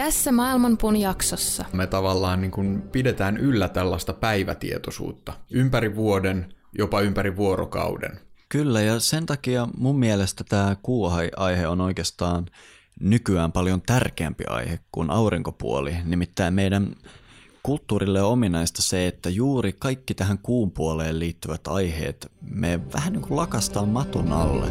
Tässä Maailmanpuun jaksossa Me tavallaan niin kuin pidetään yllä tällaista päivätietoisuutta ympäri vuoden, jopa ympäri vuorokauden. Kyllä, ja sen takia mun mielestä tämä kuuaihe on oikeastaan nykyään paljon tärkeämpi aihe kuin aurinkopuoli. Nimittäin meidän kulttuurille on ominaista se, että juuri kaikki tähän kuun puoleen liittyvät aiheet me vähän niin kuin lakastaa matun alle.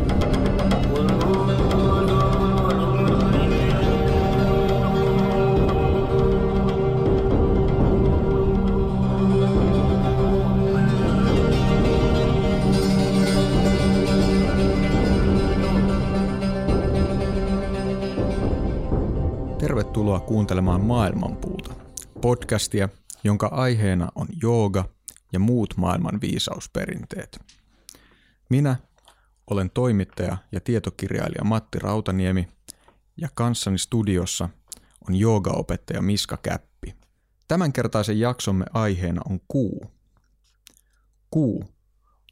Tervetuloa kuuntelemaan Maailmanpuuta, podcastia, jonka aiheena on jooga ja muut maailman viisausperinteet. Minä olen toimittaja ja tietokirjailija Matti Rautaniemi ja kanssani studiossa on joogaopettaja Miska Käppi. Tämänkertaisen jaksomme aiheena on kuu. Kuu,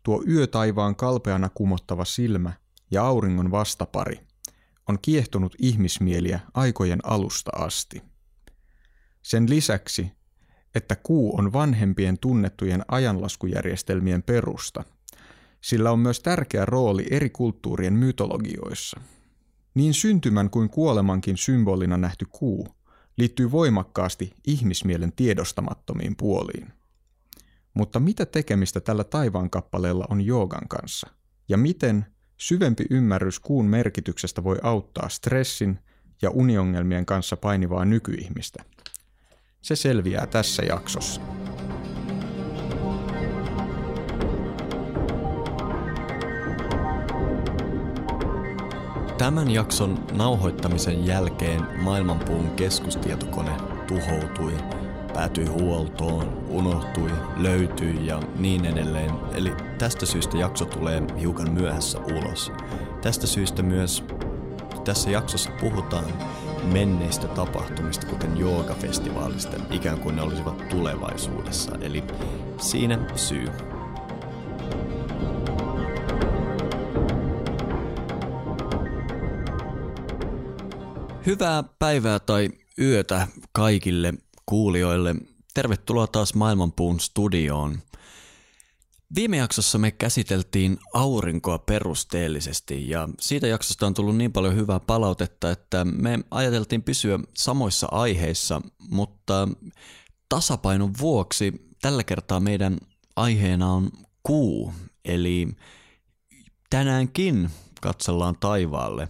tuo yötaivaan kalpeana kumottava silmä ja auringon vastapari, on kiehtonut ihmismieliä aikojen alusta asti. Sen lisäksi, että kuu on vanhempien tunnettujen ajanlaskujärjestelmien perusta, sillä on myös tärkeä rooli eri kulttuurien mytologioissa. Niin syntymän kuin kuolemankin symbolina nähty kuu liittyy voimakkaasti ihmismielen tiedostamattomiin puoliin. Mutta mitä tekemistä tällä taivaankappaleella on joogan kanssa? Ja miten syvempi ymmärrys kuun merkityksestä voi auttaa stressin ja uniongelmien kanssa painivaa nykyihmistä? Se selviää tässä jaksossa. Tämän jakson nauhoittamisen jälkeen maailmanpuun keskustietokone tuhoutui, päätyi huoltoon, unohtui, löytyi ja niin edelleen. Eli tästä syystä jakso tulee hiukan myöhässä ulos. Tästä syystä myös tässä jaksossa puhutaan menneistä tapahtumista, kuten joogafestivaalista, ikään kuin ne olisivat tulevaisuudessa. Eli siinä syy. Hyvää päivää tai yötä kaikille kuulijoille. Tervetuloa taas Maailmanpuun studioon. Viime jaksossa me käsiteltiin aurinkoa perusteellisesti ja siitä jaksosta on tullut niin paljon hyvää palautetta, että me ajateltiin pysyä samoissa aiheissa, mutta tasapainon vuoksi tällä kertaa meidän aiheena on kuu, eli tänäänkin katsellaan taivaalle.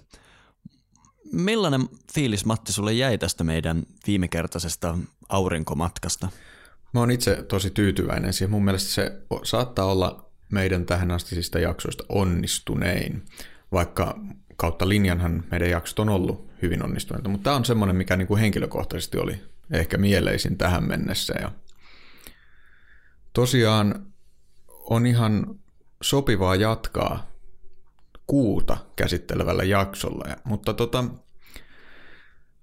Millainen fiilis Matti sulle jäi tästä meidän viimekertaisesta aurinkomatkasta? Mä oon itse tosi tyytyväinen siihen. Mun mielestä se saattaa olla meidän tähän astisista jaksoista onnistunein, vaikka kautta linjanhan meidän jaksot on ollut hyvin onnistuneita, mutta tämä on semmoinen, mikä niin kuin henkilökohtaisesti oli ehkä mieleisin tähän mennessä. Ja tosiaan on ihan sopivaa jatkaa kuuta käsittelevällä jaksolla, ja, mutta tota,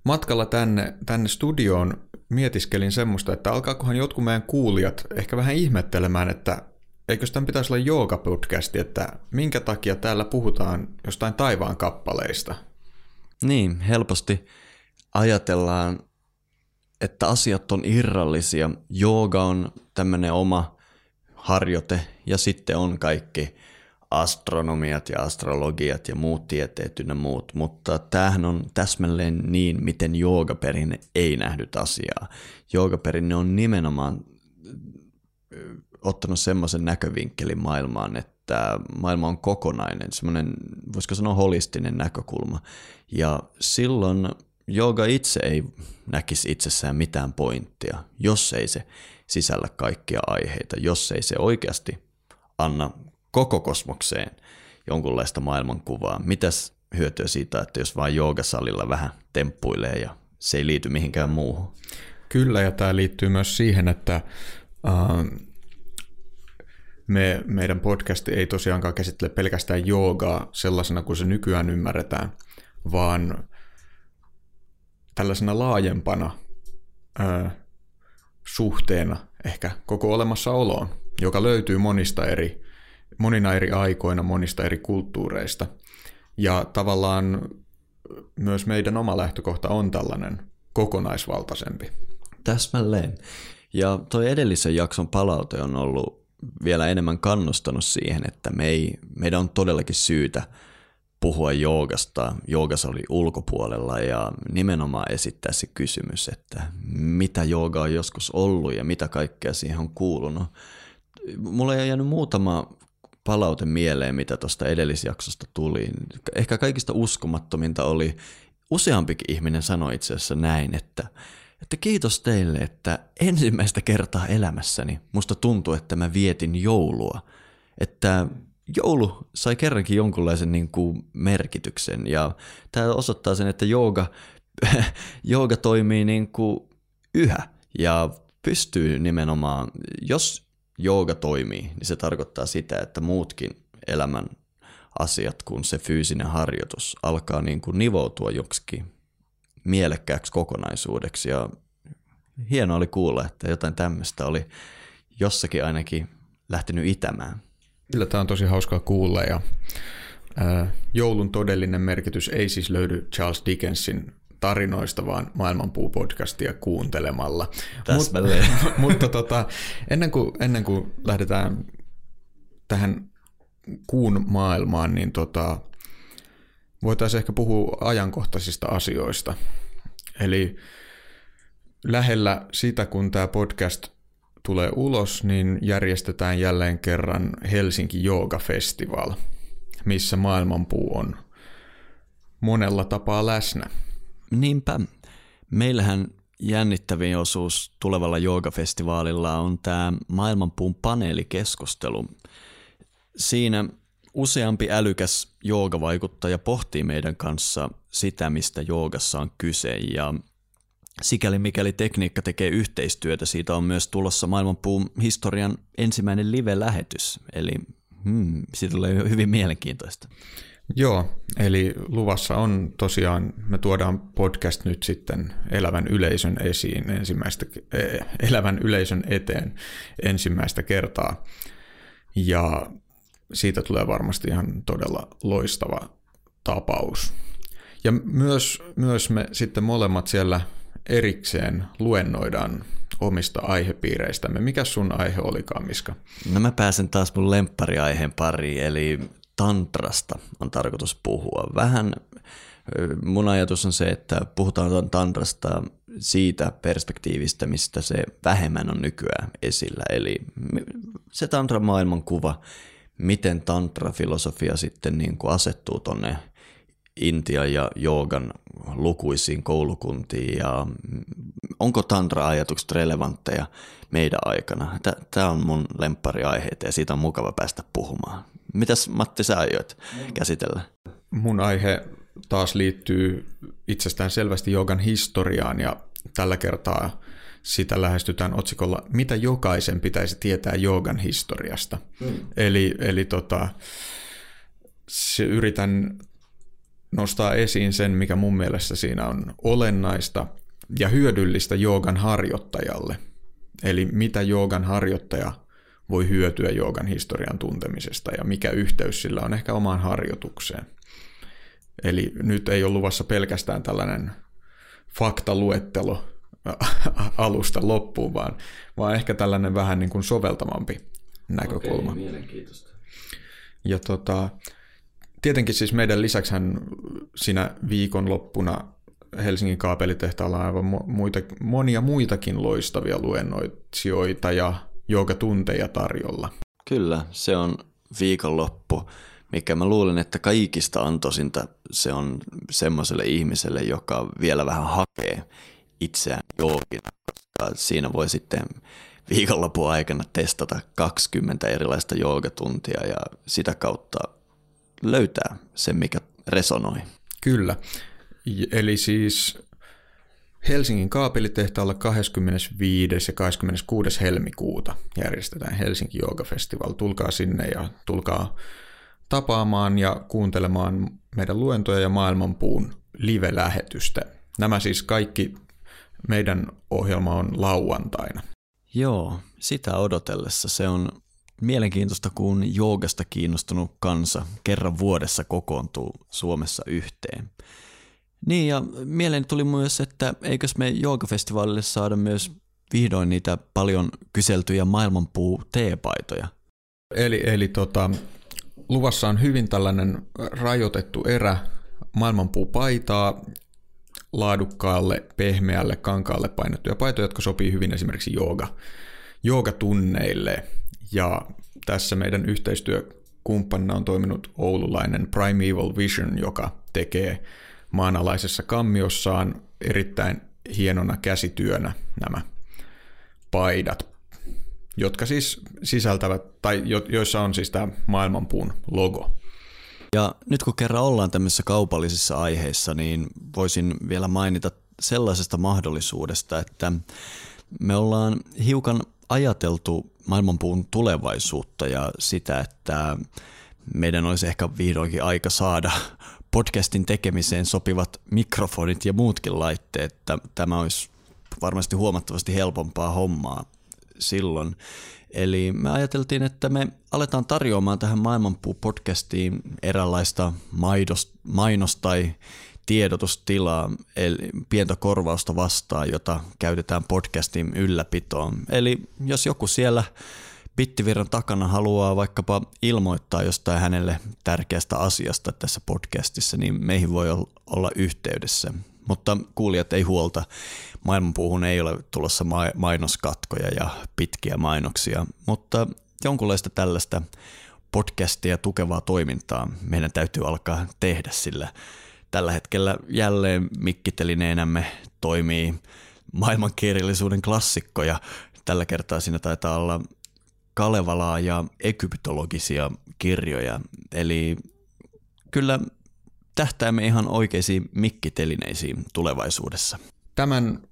matkalla tänne, tänne studioon mietiskelin semmoista, että alkaakohan jotkut meidän kuulijat ehkä vähän ihmettelemään, että eikö tämän pitäisi olla jooga-podcasti, että minkä takia täällä puhutaan jostain taivaan kappaleista? Niin, helposti ajatellaan, että asiat on irrallisia. Jooga on tämmöinen oma harjoite ja sitten on kaikki astronomiat ja astrologiat ja muut tieteet ynnä muut, mutta tämähän on täsmälleen niin, miten joogaperinne ei nähnyt asiaa. Joogaperinne on nimenomaan ottanut semmoisen näkövinkkelin maailmaan, että maailma on kokonainen, semmoinen, voisiko sanoa holistinen näkökulma. Ja silloin jooga itse ei näkisi itsessään mitään pointtia, jos ei se sisällä kaikkia aiheita, jos ei se oikeasti anna koko kosmokseen jonkunlaista maailmankuvaa. Mitäs hyötyä siitä, että jos vain joogasalilla vähän temppuilee ja se ei liity mihinkään muuhun? Kyllä, ja tämä liittyy myös siihen, että äh, me, meidän podcasti ei tosiaankaan käsittele pelkästään joogaa sellaisena kuin se nykyään ymmärretään, vaan tällaisena laajempana ö, suhteena ehkä koko olemassaoloon, joka löytyy monista eri, monina eri aikoina, monista eri kulttuureista. Ja tavallaan myös meidän oma lähtökohta on tällainen kokonaisvaltaisempi. Täsmälleen. Ja toi edellisen jakson palaute on ollut vielä enemmän kannustanut siihen, että me ei, meidän on todellakin syytä puhua joogasta, joogasali ulkopuolella ja nimenomaan esittää se kysymys, että mitä jooga on joskus ollut ja mitä kaikkea siihen on kuulunut. Mulla ei jäänyt muutama palaute mieleen, mitä tuosta edellisjaksosta tuli. Ehkä kaikista uskomattominta oli, useampikin ihminen sanoi itse asiassa näin, että että kiitos teille, että ensimmäistä kertaa elämässäni musta tuntuu, että mä vietin joulua. Että joulu sai kerrankin jonkunlaisen niin kuin merkityksen ja tämä osoittaa sen, että jooga, jooga toimii niin kuin yhä ja pystyy nimenomaan, jos jooga toimii, niin se tarkoittaa sitä, että muutkin elämän asiat kuin se fyysinen harjoitus alkaa niin kuin nivoutua joksikin mielekkääksi kokonaisuudeksi ja hienoa oli kuulla, että jotain tämmöistä oli jossakin ainakin lähtenyt itämään. Kyllä tämä on tosi hauskaa kuulla ja ää, joulun todellinen merkitys ei siis löydy Charles Dickensin tarinoista, vaan Maailmanpuu-podcastia kuuntelemalla. Mut, mutta tota, ennen, kuin, ennen kuin lähdetään tähän kuun maailmaan, niin tota, voitaisiin ehkä puhua ajankohtaisista asioista. Eli lähellä sitä, kun tämä podcast tulee ulos, niin järjestetään jälleen kerran Helsinki Jooga Festival, missä maailmanpuu on monella tapaa läsnä. Niinpä. Meillähän jännittävin osuus tulevalla joogafestivaalilla on tämä maailmanpuun paneelikeskustelu. Siinä useampi älykäs joogavaikuttaja pohtii meidän kanssa sitä, mistä joogassa on kyse ja sikäli mikäli tekniikka tekee yhteistyötä, siitä on myös tulossa maailmanpuun historian ensimmäinen live-lähetys, eli hmm, siitä tulee hyvin mielenkiintoista. Joo, eli luvassa on tosiaan, me tuodaan podcast nyt sitten elävän yleisön esiin ensimmäistä, e, elävän yleisön eteen ensimmäistä kertaa. Ja siitä tulee varmasti ihan todella loistava tapaus. Ja myös, myös me sitten molemmat siellä erikseen luennoidaan omista aihepiireistämme. Mikä sun aihe olikaan, Miska? No mä pääsen taas mun lemppariaiheen pariin, eli tantrasta on tarkoitus puhua. Vähän mun ajatus on se, että puhutaan tantrasta siitä perspektiivistä, mistä se vähemmän on nykyään esillä. Eli se tantra maailmankuva, miten tantra-filosofia sitten niin kuin asettuu tonne Intia ja joogan lukuisiin koulukuntiin ja onko tantra-ajatukset relevantteja meidän aikana? Tämä on mun lemppariaiheita ja siitä on mukava päästä puhumaan. Mitäs Matti sä aioit käsitellä? Mun aihe taas liittyy itsestään selvästi joogan historiaan ja tällä kertaa sitä lähestytään otsikolla Mitä jokaisen pitäisi tietää joogan historiasta. Hmm. Eli, eli tota, se yritän nostaa esiin sen, mikä mun mielestä siinä on olennaista ja hyödyllistä joogan harjoittajalle. Eli mitä joogan harjoittaja voi hyötyä joogan historian tuntemisesta ja mikä yhteys sillä on ehkä omaan harjoitukseen. Eli nyt ei ole luvassa pelkästään tällainen faktaluettelo alusta loppuun, vaan, vaan ehkä tällainen vähän niin kuin soveltamampi näkökulma. Okei, mielenkiintoista. Ja tota, tietenkin siis meidän lisäksihän siinä viikonloppuna Helsingin kaapelitehtaalla on aivan muita, monia muitakin loistavia luennoitsijoita ja joogatunteja tarjolla. Kyllä, se on viikonloppu, mikä mä luulen, että kaikista antoisinta se on semmoiselle ihmiselle, joka vielä vähän hakee itseään joogina, koska siinä voi sitten viikonlopun aikana testata 20 erilaista joogatuntia ja sitä kautta löytää sen, mikä resonoi. Kyllä. Eli siis Helsingin kaapelitehtaalla 25. ja 26. helmikuuta järjestetään Helsinki Yoga Festival. Tulkaa sinne ja tulkaa tapaamaan ja kuuntelemaan meidän luentoja ja maailmanpuun live-lähetystä. Nämä siis kaikki meidän ohjelma on lauantaina. Joo, sitä odotellessa se on mielenkiintoista, kun joogasta kiinnostunut kansa kerran vuodessa kokoontuu Suomessa yhteen. Niin ja mieleen tuli myös, että eikös me joogafestivaalille saada myös vihdoin niitä paljon kyseltyjä maailmanpuu teepaitoja. Eli, eli tota, luvassa on hyvin tällainen rajoitettu erä maailmanpuupaitaa, laadukkaalle, pehmeälle, kankaalle painettuja paitoja, jotka sopii hyvin esimerkiksi jooga, joogatunneille. Ja tässä meidän yhteistyökumppanina on toiminut oululainen Primeval Vision, joka tekee maanalaisessa kammiossaan erittäin hienona käsityönä nämä paidat, jotka siis sisältävät, tai jo, joissa on siis tämä maailmanpuun logo. Ja nyt kun kerran ollaan tämmöisissä kaupallisissa aiheissa, niin voisin vielä mainita sellaisesta mahdollisuudesta, että me ollaan hiukan ajateltu maailmanpuun tulevaisuutta ja sitä, että meidän olisi ehkä vihdoinkin aika saada podcastin tekemiseen sopivat mikrofonit ja muutkin laitteet. Tämä olisi varmasti huomattavasti helpompaa hommaa silloin. Eli me ajateltiin, että me aletaan tarjoamaan tähän Maailmanpuu-podcastiin eräänlaista maidos, mainos- tai tiedotustilaa, eli pientä korvausta vastaan, jota käytetään podcastin ylläpitoon. Eli jos joku siellä Bittivirran takana haluaa vaikkapa ilmoittaa jostain hänelle tärkeästä asiasta tässä podcastissa, niin meihin voi olla yhteydessä. Mutta kuulijat ei huolta, maailmanpuuhun ei ole tulossa mainoskatkoja ja pitkiä mainoksia, mutta jonkunlaista tällaista podcastia tukevaa toimintaa meidän täytyy alkaa tehdä, sillä tällä hetkellä jälleen mikkitelineenämme toimii maailmankirjallisuuden klassikko ja tällä kertaa siinä taitaa olla Kalevalaa ja egyptologisia kirjoja. Eli kyllä tähtäämme ihan oikeisiin mikkitelineisiin tulevaisuudessa. Tämän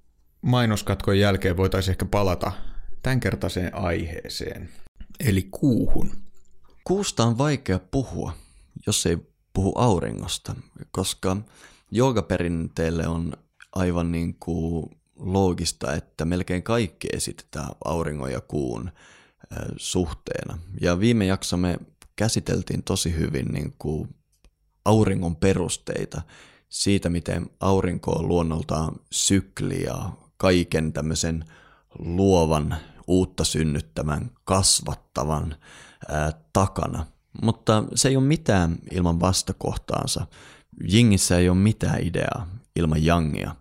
mainoskatkon jälkeen voitaisiin ehkä palata tämänkertaiseen aiheeseen, eli kuuhun. Kuusta on vaikea puhua, jos ei puhu auringosta, koska joogaperinteelle on aivan niin kuin loogista, että melkein kaikki esitetään auringon ja kuun suhteena. Ja viime jakso me käsiteltiin tosi hyvin niin kuin auringon perusteita, siitä miten aurinko on luonnoltaan sykli ja kaiken tämmöisen luovan, uutta synnyttävän, kasvattavan ää, takana. Mutta se ei ole mitään ilman vastakohtaansa. Jingissä ei ole mitään ideaa ilman jangia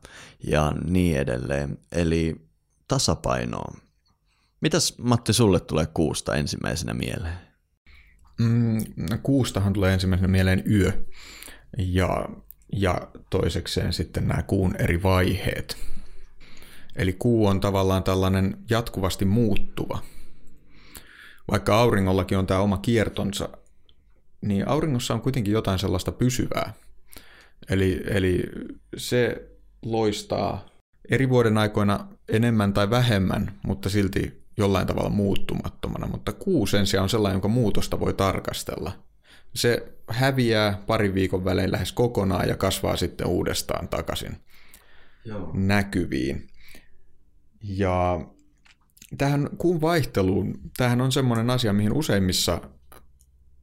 ja niin edelleen. Eli tasapainoa. Mitäs Matti sulle tulee kuusta ensimmäisenä mieleen? Mm, kuustahan tulee ensimmäisenä mieleen yö ja, ja toisekseen sitten nämä kuun eri vaiheet. Eli kuu on tavallaan tällainen jatkuvasti muuttuva. Vaikka auringollakin on tämä oma kiertonsa, niin auringossa on kuitenkin jotain sellaista pysyvää. Eli, eli se loistaa eri vuoden aikoina enemmän tai vähemmän, mutta silti jollain tavalla muuttumattomana, mutta kuu sen sijaan on sellainen, jonka muutosta voi tarkastella. Se häviää parin viikon välein lähes kokonaan ja kasvaa sitten uudestaan takaisin Joo. näkyviin. Ja tähän kuun vaihteluun, tähän on semmoinen asia, mihin useimmissa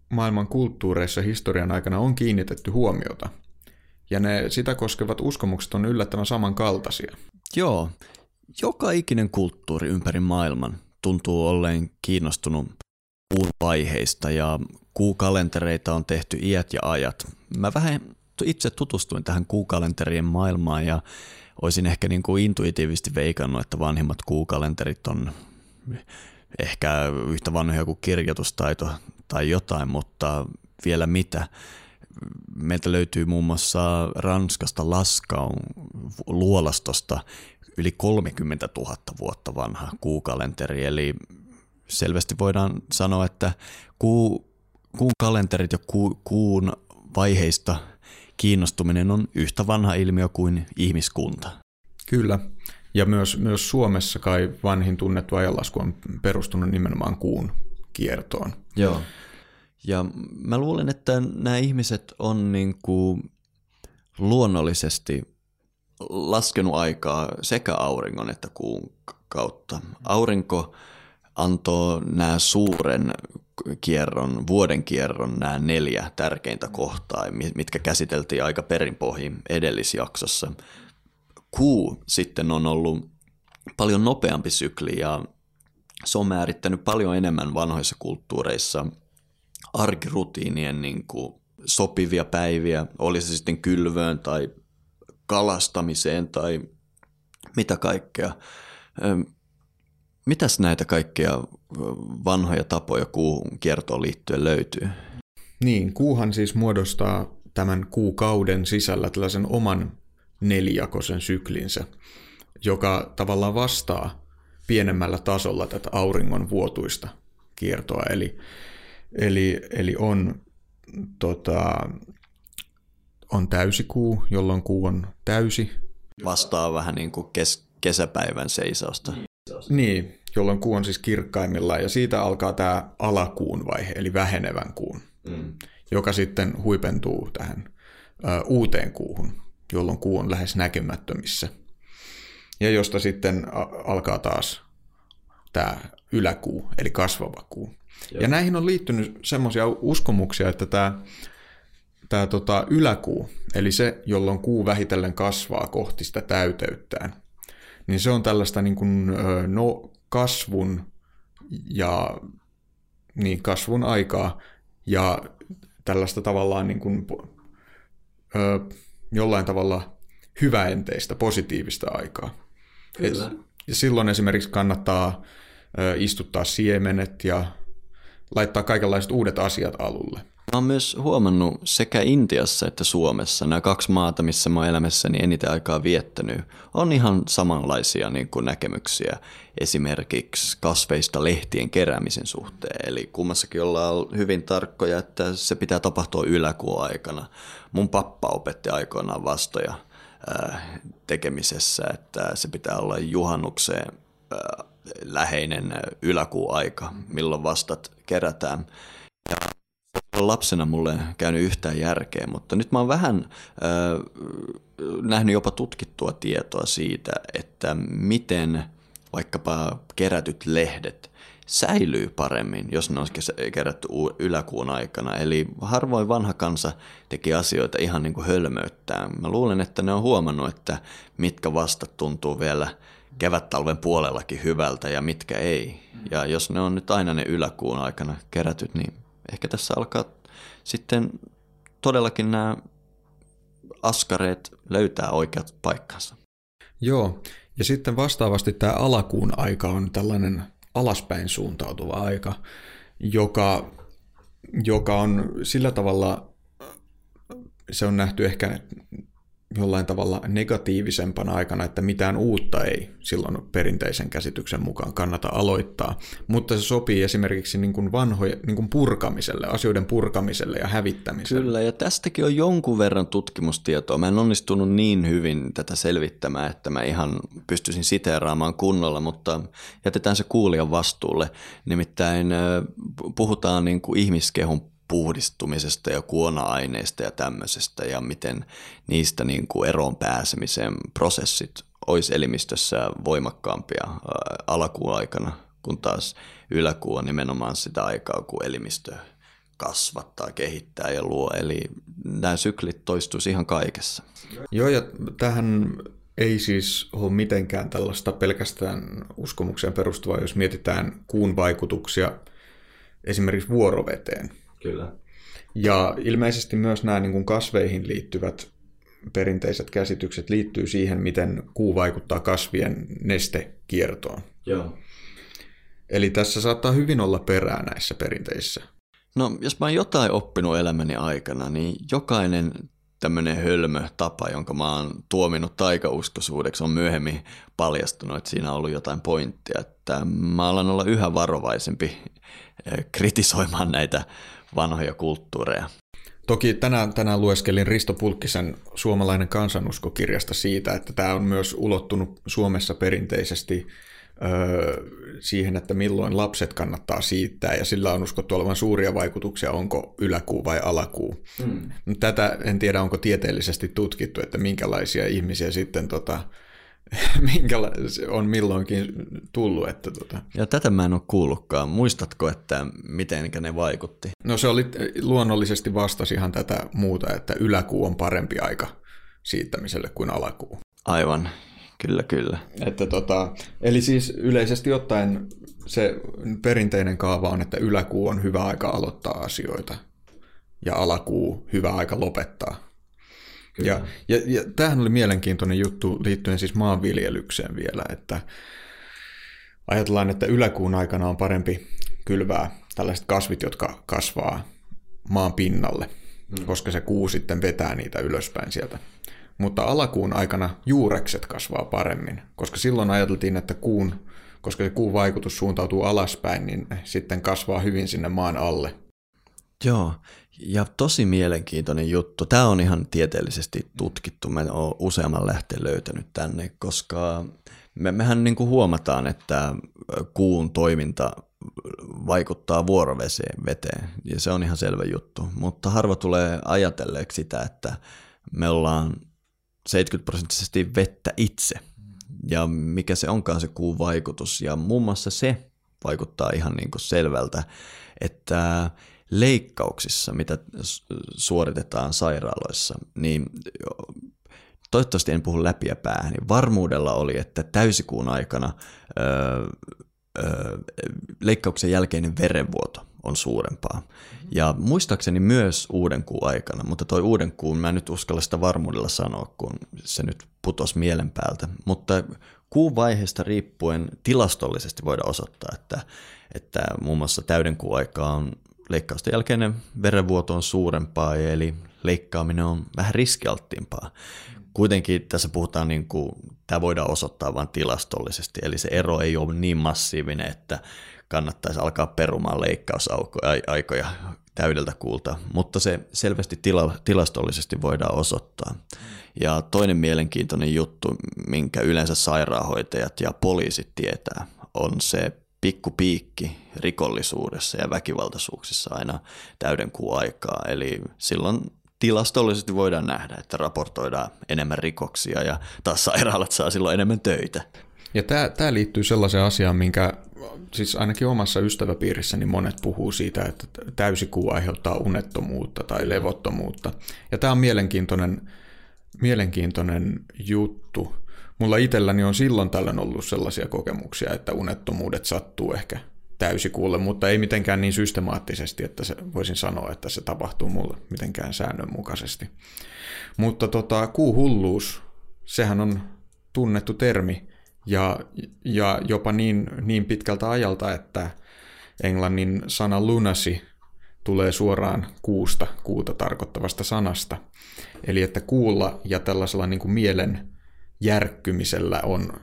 maailman kulttuureissa historian aikana on kiinnitetty huomiota. Ja ne sitä koskevat uskomukset on yllättävän samankaltaisia. Joo, joka ikinen kulttuuri ympäri maailman tuntuu olleen kiinnostunut kuun vaiheista ja kuukalentereita on tehty iät ja ajat. Mä vähän itse tutustuin tähän kuukalenterien maailmaan ja olisin ehkä niin kuin intuitiivisesti veikannut, että vanhimmat kuukalenterit on ehkä yhtä vanhoja kuin kirjoitustaito tai jotain, mutta vielä mitä. Meiltä löytyy muun muassa Ranskasta Laskaun luolastosta yli 30 000 vuotta vanha kuukalenteri, eli selvästi voidaan sanoa, että kuu, kuun kalenterit ja ku, kuun vaiheista kiinnostuminen on yhtä vanha ilmiö kuin ihmiskunta. Kyllä. Ja myös, myös Suomessa kai vanhin tunnettu ajanlasku on perustunut nimenomaan kuun kiertoon. Joo. Ja mä luulen, että nämä ihmiset on niin kuin luonnollisesti laskenut aikaa sekä auringon että kuun kautta. Aurinko antoi nämä suuren kierron, vuoden kierron, nämä neljä tärkeintä kohtaa, mitkä käsiteltiin aika perinpohjin edellisjaksossa. Kuu sitten on ollut paljon nopeampi sykli ja se on määrittänyt paljon enemmän vanhoissa kulttuureissa arkirutiinien niin kuin sopivia päiviä, oli se sitten kylvöön tai kalastamiseen tai mitä kaikkea. Mitäs näitä kaikkia vanhoja tapoja kuuhun kiertoon liittyen löytyy? Niin, kuuhan siis muodostaa tämän kuukauden sisällä tällaisen oman nelijakoisen syklinsä, joka tavallaan vastaa pienemmällä tasolla tätä auringon vuotuista kiertoa. Eli, eli, eli on, tota, on täysikuu, jolloin kuu on täysi. Vastaa vähän niin kuin kes- kesäpäivän seisausta. Niin, jolloin kuu on siis kirkkaimmillaan ja siitä alkaa tämä alakuun vaihe, eli vähenevän kuun, mm. joka sitten huipentuu tähän ö, uuteen kuuhun, jolloin kuu on lähes näkymättömissä. Ja josta sitten alkaa taas tämä yläkuu, eli kasvava kuu. Joo. Ja näihin on liittynyt semmoisia uskomuksia, että tämä, tämä tota yläkuu, eli se, jolloin kuu vähitellen kasvaa kohti sitä täyteyttään, niin se on tällaista niin kuin, no, kasvun ja niin, kasvun aikaa ja tällaista tavallaan niin kuin, ö, jollain tavalla hyväenteistä, positiivista aikaa. Kyllä. Et, ja silloin esimerkiksi kannattaa ö, istuttaa siemenet ja laittaa kaikenlaiset uudet asiat alulle. Mä oon myös huomannut sekä Intiassa että Suomessa, nämä kaksi maata, missä mä oon elämässäni eniten aikaa viettänyt, on ihan samanlaisia niin kuin näkemyksiä esimerkiksi kasveista lehtien keräämisen suhteen. Eli kummassakin ollaan hyvin tarkkoja, että se pitää tapahtua yläkuun aikana. Mun pappa opetti aikoinaan vastoja tekemisessä, että se pitää olla juhannukseen läheinen yläkuun aika, milloin vastat kerätään. Ja lapsena mulle käynyt yhtään järkeä, mutta nyt mä oon vähän äh, nähnyt jopa tutkittua tietoa siitä, että miten vaikkapa kerätyt lehdet säilyy paremmin, jos ne olisi kerätty yläkuun aikana. Eli harvoin vanha kansa teki asioita ihan niin kuin hölmöyttään. Mä luulen, että ne on huomannut, että mitkä vastat tuntuu vielä kevät-talven puolellakin hyvältä ja mitkä ei. Ja jos ne on nyt aina ne yläkuun aikana kerätyt, niin ehkä tässä alkaa sitten todellakin nämä askareet löytää oikeat paikkansa. Joo, ja sitten vastaavasti tämä alakuun aika on tällainen alaspäin suuntautuva aika, joka, joka on sillä tavalla, se on nähty ehkä jollain tavalla negatiivisempana aikana, että mitään uutta ei silloin perinteisen käsityksen mukaan kannata aloittaa, mutta se sopii esimerkiksi niin kuin vanhoja, niin kuin purkamiselle, asioiden purkamiselle ja hävittämiselle. Kyllä, ja tästäkin on jonkun verran tutkimustietoa. Mä en onnistunut niin hyvin tätä selvittämään, että mä ihan pystyisin siteeraamaan kunnolla, mutta jätetään se kuulijan vastuulle. Nimittäin puhutaan niin kuin ihmiskehun puhdistumisesta ja kuona-aineista ja tämmöisestä ja miten niistä niin kuin eroon pääsemisen prosessit olisi elimistössä voimakkaampia alakuun aikana, kun taas yläkuu on nimenomaan sitä aikaa, kun elimistö kasvattaa, kehittää ja luo. Eli nämä syklit toistuisi ihan kaikessa. Joo, ja tähän ei siis ole mitenkään tällaista pelkästään uskomukseen perustuvaa, jos mietitään kuun vaikutuksia esimerkiksi vuoroveteen. Kyllä. Ja ilmeisesti myös nämä niin kuin kasveihin liittyvät perinteiset käsitykset liittyy siihen, miten kuu vaikuttaa kasvien nestekiertoon. Joo. Eli tässä saattaa hyvin olla perää näissä perinteissä. No, jos mä oon jotain oppinut elämäni aikana, niin jokainen tämmöinen hölmö tapa, jonka mä oon tuominut taikauskoisuudeksi, on myöhemmin paljastunut, että siinä on ollut jotain pointtia. Että mä alan olla yhä varovaisempi eh, kritisoimaan näitä vanhoja kulttuureja. Toki tänään, tänään lueskelin Risto Pulkkisen suomalainen kansanuskokirjasta siitä, että tämä on myös ulottunut Suomessa perinteisesti öö, siihen, että milloin lapset kannattaa siittää, ja sillä on uskottu olevan suuria vaikutuksia, onko yläkuu vai alakuu. Mm. Tätä en tiedä, onko tieteellisesti tutkittu, että minkälaisia ihmisiä sitten tota, minkä on milloinkin tullut. Että tota. Ja tätä mä en ole kuullutkaan. Muistatko, että miten ne vaikutti? No se oli luonnollisesti vastasi ihan tätä muuta, että yläkuu on parempi aika siittämiselle kuin alakuu. Aivan, kyllä kyllä. Että tota, eli siis yleisesti ottaen se perinteinen kaava on, että yläkuu on hyvä aika aloittaa asioita ja alakuu hyvä aika lopettaa. Ja, ja, ja tämähän oli mielenkiintoinen juttu liittyen siis maanviljelykseen vielä, että ajatellaan, että yläkuun aikana on parempi kylvää tällaiset kasvit, jotka kasvaa maan pinnalle, mm. koska se kuu sitten vetää niitä ylöspäin sieltä. Mutta alakuun aikana juurekset kasvaa paremmin, koska silloin ajateltiin, että kuun, koska se kuun vaikutus suuntautuu alaspäin, niin sitten kasvaa hyvin sinne maan alle. Joo, ja tosi mielenkiintoinen juttu. Tämä on ihan tieteellisesti tutkittu. Mä oon useamman lähteen löytänyt tänne, koska me, mehän niin kuin huomataan, että kuun toiminta vaikuttaa vuoroveseen veteen, ja se on ihan selvä juttu. Mutta harva tulee ajatelleeksi sitä, että me ollaan 70 prosenttisesti vettä itse, ja mikä se onkaan se kuun vaikutus. Ja muun muassa se vaikuttaa ihan niin kuin selvältä, että leikkauksissa, mitä suoritetaan sairaaloissa, niin toivottavasti en puhu läpi ja päähän, niin varmuudella oli, että täysikuun aikana öö, öö, leikkauksen jälkeinen verenvuoto on suurempaa. Ja muistaakseni myös uuden kuun aikana, mutta toi uuden kuun, mä en nyt uskalla sitä varmuudella sanoa, kun se nyt putos mielen päältä. Mutta kuun vaiheesta riippuen tilastollisesti voidaan osoittaa, että, että muun muassa täyden kuun aikaa on leikkausten jälkeinen verenvuoto on suurempaa, eli leikkaaminen on vähän riskialttiimpaa. Kuitenkin tässä puhutaan, niin kuin, tämä voidaan osoittaa vain tilastollisesti, eli se ero ei ole niin massiivinen, että kannattaisi alkaa perumaan leikkausaikoja täydeltä kuulta, mutta se selvästi tila, tilastollisesti voidaan osoittaa. Ja toinen mielenkiintoinen juttu, minkä yleensä sairaanhoitajat ja poliisit tietää, on se pikku piikki rikollisuudessa ja väkivaltaisuuksissa aina täyden kuun aikaa. Eli silloin tilastollisesti voidaan nähdä, että raportoidaan enemmän rikoksia ja taas sairaalat saa silloin enemmän töitä. Ja tämä, tämä liittyy sellaiseen asiaan, minkä siis ainakin omassa ystäväpiirissäni monet puhuu siitä, että täysikuu aiheuttaa unettomuutta tai levottomuutta. Ja tämä on mielenkiintoinen, mielenkiintoinen juttu, Mulla itselläni on silloin tällöin ollut sellaisia kokemuksia, että unettomuudet sattuu ehkä täysikuulle, mutta ei mitenkään niin systemaattisesti, että se, voisin sanoa, että se tapahtuu mulle mitenkään säännönmukaisesti. Mutta tota, kuuhulluus, sehän on tunnettu termi ja, ja jopa niin, niin pitkältä ajalta, että englannin sana lunacy tulee suoraan kuusta, kuuta tarkoittavasta sanasta. Eli että kuulla ja tällaisella niin kuin mielen järkkymisellä on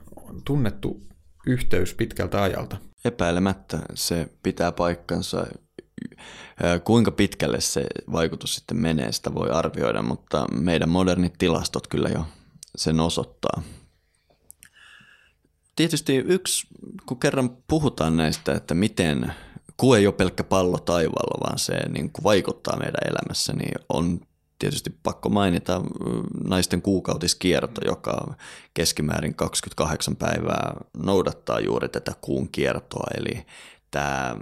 tunnettu yhteys pitkältä ajalta. Epäilemättä se pitää paikkansa. Kuinka pitkälle se vaikutus sitten menee, sitä voi arvioida, mutta meidän modernit tilastot kyllä jo sen osoittaa. Tietysti yksi, kun kerran puhutaan näistä, että miten kuu ei ole pelkkä pallo taivaalla, vaan se niin kuin vaikuttaa meidän elämässä, niin on tietysti pakko mainita naisten kuukautiskierto, joka keskimäärin 28 päivää noudattaa juuri tätä kuun kiertoa, eli tämä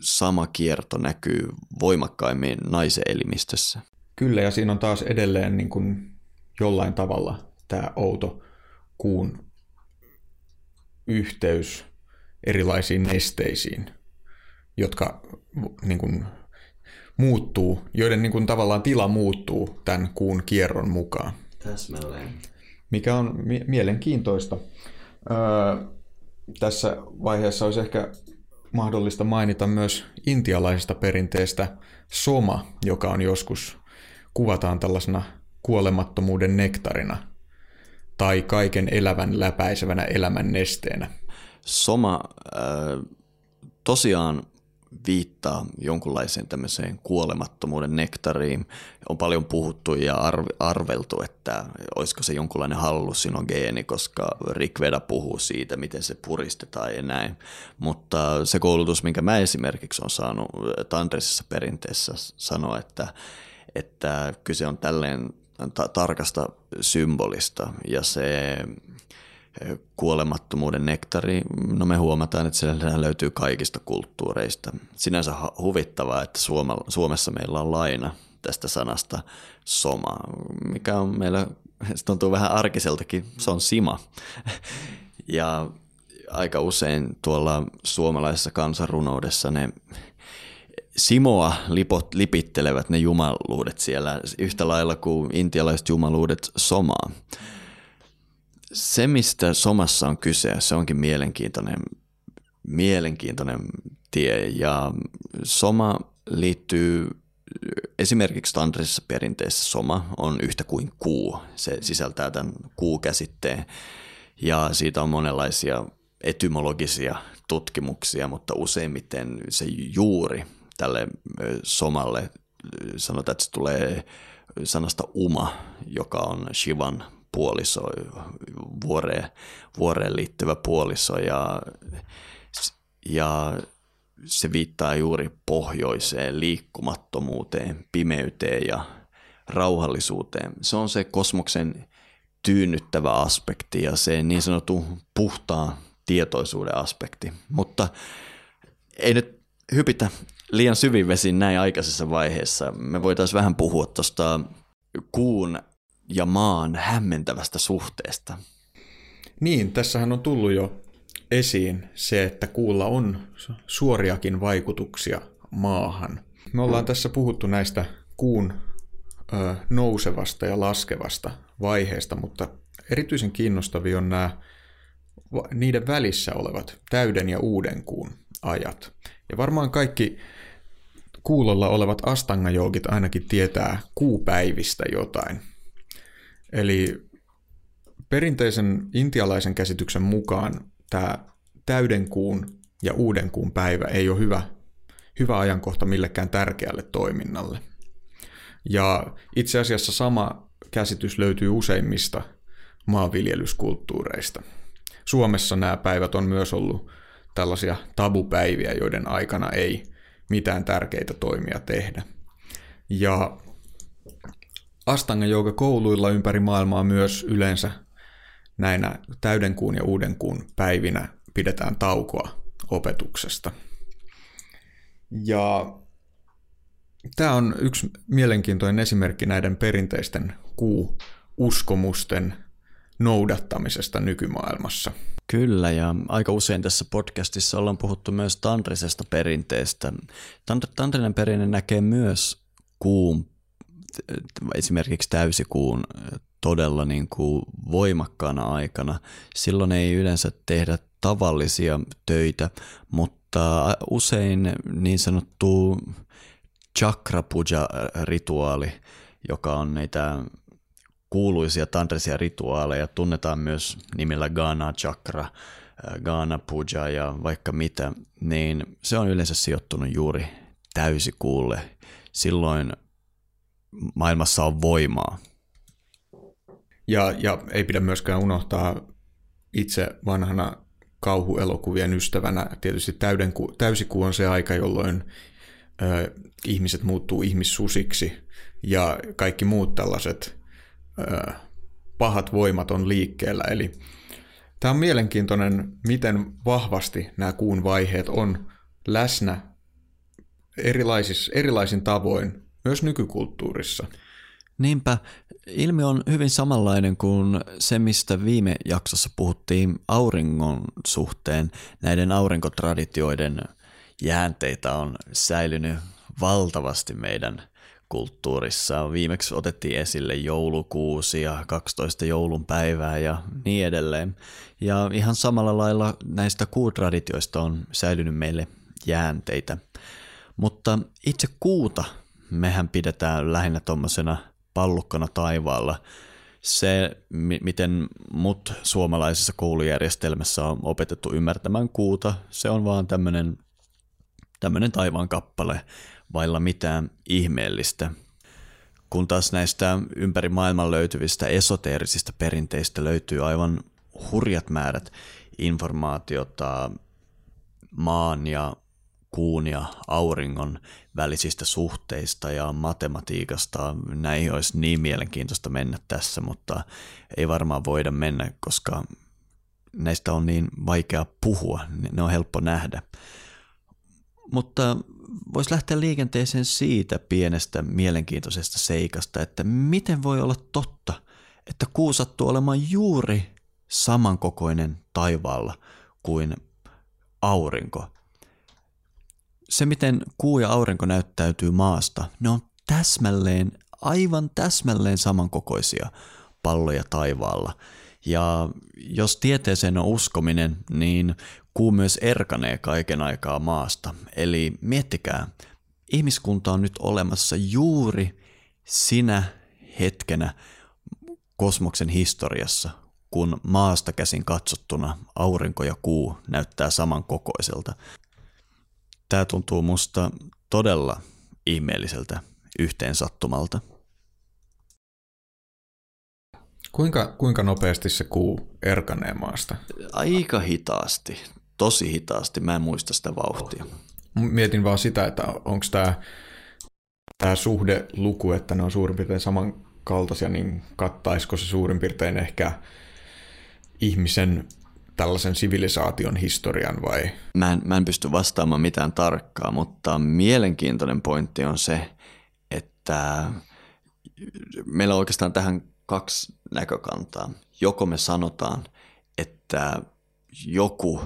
sama kierto näkyy voimakkaimmin naisen elimistössä. Kyllä, ja siinä on taas edelleen niin kuin jollain tavalla tämä outo kuun yhteys erilaisiin nesteisiin, jotka niin kuin muuttuu, joiden niin kuin tavallaan tila muuttuu tämän kuun kierron mukaan. Täsmälleen. Mikä on mi- mielenkiintoista. Öö, tässä vaiheessa olisi ehkä mahdollista mainita myös intialaisesta perinteestä soma, joka on joskus kuvataan tällaisena kuolemattomuuden nektarina tai kaiken elävän läpäisevänä elämän nesteenä. Soma äh, tosiaan viittaa jonkunlaiseen tämmöiseen kuolemattomuuden nektariin. On paljon puhuttu ja arveltu, että olisiko se jonkunlainen hallusinogeeni, koska Rick Veda puhuu siitä, miten se puristetaan ja näin. Mutta se koulutus, minkä mä esimerkiksi on saanut tantrisessa perinteessä sanoa, että, että kyse on tälleen ta- tarkasta symbolista ja se kuolemattomuuden nektari, no me huomataan, että se löytyy kaikista kulttuureista. Sinänsä huvittavaa, että Suomessa meillä on laina tästä sanasta soma, mikä on meillä, se tuntuu vähän arkiseltakin, se on sima. Ja aika usein tuolla suomalaisessa kansanrunoudessa ne Simoa lipot, lipittelevät ne jumaluudet siellä yhtä lailla kuin intialaiset jumaluudet somaa se, mistä somassa on kyse, se onkin mielenkiintoinen, mielenkiintoinen tie. Ja soma liittyy esimerkiksi tantrisessa perinteessä soma on yhtä kuin kuu. Se sisältää tämän kuu-käsitteen ja siitä on monenlaisia etymologisia tutkimuksia, mutta useimmiten se juuri tälle somalle sanotaan, että se tulee sanasta uma, joka on Shivan puoliso, vuoreen, vuoreen liittyvä puoliso ja, ja se viittaa juuri pohjoiseen liikkumattomuuteen, pimeyteen ja rauhallisuuteen. Se on se kosmoksen tyynnyttävä aspekti ja se niin sanottu puhtaan tietoisuuden aspekti. Mutta ei nyt hypitä liian syvin vesiin näin aikaisessa vaiheessa. Me voitaisiin vähän puhua tuosta kuun ja maan hämmentävästä suhteesta. Niin, tässähän on tullut jo esiin se, että kuulla on suoriakin vaikutuksia maahan. Me ollaan tässä puhuttu näistä kuun ö, nousevasta ja laskevasta vaiheesta, mutta erityisen kiinnostavia on nämä niiden välissä olevat täyden ja uuden kuun ajat. Ja varmaan kaikki kuulolla olevat astangajoogit ainakin tietää kuupäivistä jotain. Eli perinteisen intialaisen käsityksen mukaan tämä täyden kuun ja uuden kuun päivä ei ole hyvä, hyvä ajankohta millekään tärkeälle toiminnalle. Ja itse asiassa sama käsitys löytyy useimmista maanviljelyskulttuureista. Suomessa nämä päivät on myös ollut tällaisia tabupäiviä, joiden aikana ei mitään tärkeitä toimia tehdä. Ja Astanga kouluilla ympäri maailmaa myös yleensä näinä täydenkuun ja uudenkuun päivinä pidetään taukoa opetuksesta. Ja tämä on yksi mielenkiintoinen esimerkki näiden perinteisten kuu-uskomusten noudattamisesta nykymaailmassa. Kyllä, ja aika usein tässä podcastissa ollaan puhuttu myös tantrisesta perinteestä. Tantrinen perinne näkee myös kuun esimerkiksi täysikuun todella niin kuin voimakkaana aikana. Silloin ei yleensä tehdä tavallisia töitä, mutta usein niin sanottu chakra puja-rituaali, joka on näitä kuuluisia tantrisia rituaaleja, tunnetaan myös nimellä Gana Chakra, Gana Puja ja vaikka mitä, niin se on yleensä sijoittunut juuri täysikuulle. Silloin maailmassa on voimaa. Ja, ja ei pidä myöskään unohtaa itse vanhana kauhuelokuvien ystävänä tietysti täydenku, täysikuu on se aika, jolloin ö, ihmiset muuttuu ihmissusiksi ja kaikki muut tällaiset ö, pahat voimat on liikkeellä. Eli tämä on mielenkiintoinen, miten vahvasti nämä kuun vaiheet on läsnä erilaisis, erilaisin tavoin myös nykykulttuurissa. Niinpä, ilmiö on hyvin samanlainen kuin se, mistä viime jaksossa puhuttiin auringon suhteen. Näiden aurinkotraditioiden jäänteitä on säilynyt valtavasti meidän kulttuurissa. Viimeksi otettiin esille joulukuusi ja 12 joulun päivää ja niin edelleen. Ja ihan samalla lailla näistä kuutraditioista on säilynyt meille jäänteitä. Mutta itse kuuta mehän pidetään lähinnä tuommoisena pallukkona taivaalla. Se, miten mut suomalaisessa koulujärjestelmässä on opetettu ymmärtämään kuuta, se on vaan tämmöinen tämmöinen taivaan kappale vailla mitään ihmeellistä. Kun taas näistä ympäri maailman löytyvistä esoteerisista perinteistä löytyy aivan hurjat määrät informaatiota maan ja kuun ja auringon välisistä suhteista ja matematiikasta. Näihin olisi niin mielenkiintoista mennä tässä, mutta ei varmaan voida mennä, koska näistä on niin vaikea puhua, ne on helppo nähdä. Mutta voisi lähteä liikenteeseen siitä pienestä mielenkiintoisesta seikasta, että miten voi olla totta, että kuu sattuu olemaan juuri samankokoinen taivaalla kuin aurinko. Se, miten kuu ja aurinko näyttäytyy maasta, ne on täsmälleen, aivan täsmälleen samankokoisia palloja taivaalla. Ja jos tieteeseen on uskominen, niin kuu myös erkanee kaiken aikaa maasta. Eli miettikää, ihmiskunta on nyt olemassa juuri sinä hetkenä kosmoksen historiassa, kun maasta käsin katsottuna aurinko ja kuu näyttää samankokoiselta. Tämä tuntuu musta todella ihmeelliseltä yhteensattumalta. Kuinka, kuinka nopeasti se kuu erkanee maasta? Aika hitaasti, tosi hitaasti. Mä en muista sitä vauhtia. Mietin vaan sitä, että onko tämä tämä suhdeluku, että ne on suurin piirtein samankaltaisia, niin kattaisiko se suurin piirtein ehkä ihmisen tällaisen sivilisaation historian vai? Mä en, mä en pysty vastaamaan mitään tarkkaa, mutta mielenkiintoinen pointti on se, että meillä on oikeastaan tähän kaksi näkökantaa. Joko me sanotaan, että joku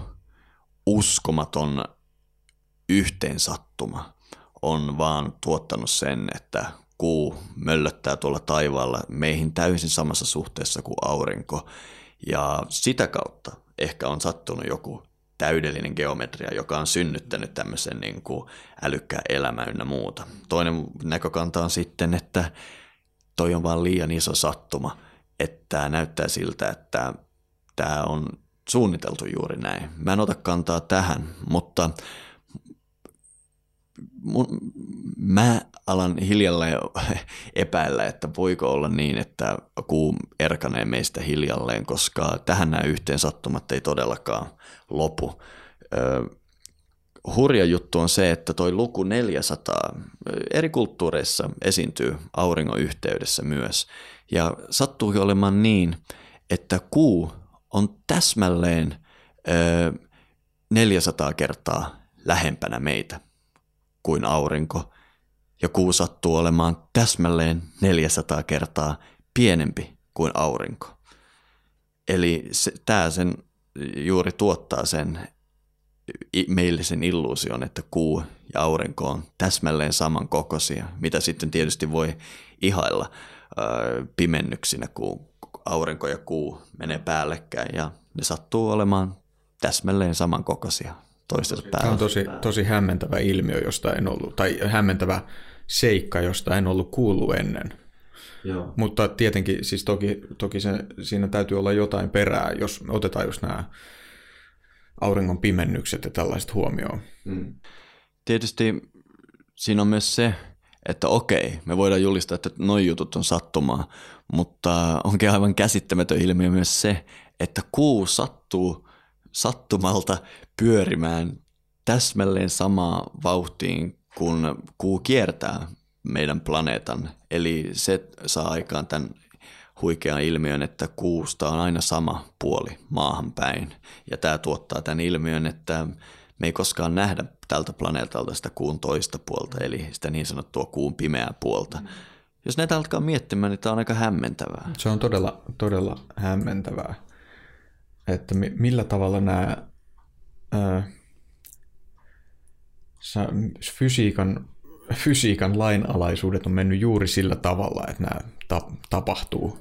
uskomaton yhteensattuma on vaan tuottanut sen, että kuu möllöttää tuolla taivaalla meihin täysin samassa suhteessa kuin aurinko. Ja sitä kautta ehkä on sattunut joku täydellinen geometria, joka on synnyttänyt tämmöisen niin kuin älykkään elämän ynnä muuta. Toinen näkökanta on sitten, että toi on vaan liian iso sattuma, että tämä näyttää siltä, että tämä on suunniteltu juuri näin. Mä en ota kantaa tähän, mutta mun, mä alan hiljalleen epäillä, että voiko olla niin, että kuu erkanee meistä hiljalleen, koska tähän nämä yhteen sattumat ei todellakaan lopu. Ö, hurja juttu on se, että toi luku 400 eri kulttuureissa esiintyy auringon yhteydessä myös. Ja sattuukin olemaan niin, että kuu on täsmälleen ö, 400 kertaa lähempänä meitä kuin aurinko, ja kuu sattuu olemaan täsmälleen 400 kertaa pienempi kuin aurinko. Eli tämä sen juuri tuottaa sen meille sen illuusion, että kuu ja aurinko on täsmälleen samankokoisia, mitä sitten tietysti voi ihailla ö, pimennyksinä, kun aurinko ja kuu menee päällekkäin ja ne sattuu olemaan täsmälleen samankokoisia toistensa päällä. Tämä on tosi, tosi hämmentävä ilmiö, josta en ollut, tai hämmentävä seikka, josta en ollut kuullut ennen. Joo. Mutta tietenkin siis toki, toki se, siinä täytyy olla jotain perää, jos otetaan just nämä auringon pimennykset ja tällaiset huomioon. Mm. Tietysti siinä on myös se, että okei, me voidaan julistaa, että noin jutut on sattumaa, mutta onkin aivan käsittämätön ilmiö myös se, että kuu sattuu sattumalta pyörimään täsmälleen samaa vauhtiin, kun kuu kiertää meidän planeetan. Eli se saa aikaan tämän huikean ilmiön, että kuusta on aina sama puoli maahan päin. Ja tämä tuottaa tämän ilmiön, että me ei koskaan nähdä tältä planeetalta sitä kuun toista puolta, eli sitä niin sanottua kuun pimeää puolta. Jos näitä alkaa miettimään, niin tämä on aika hämmentävää. Se on todella, todella hämmentävää, että millä tavalla nämä ää, fysiikan, fysiikan lainalaisuudet on mennyt juuri sillä tavalla, että nämä ta- tapahtuu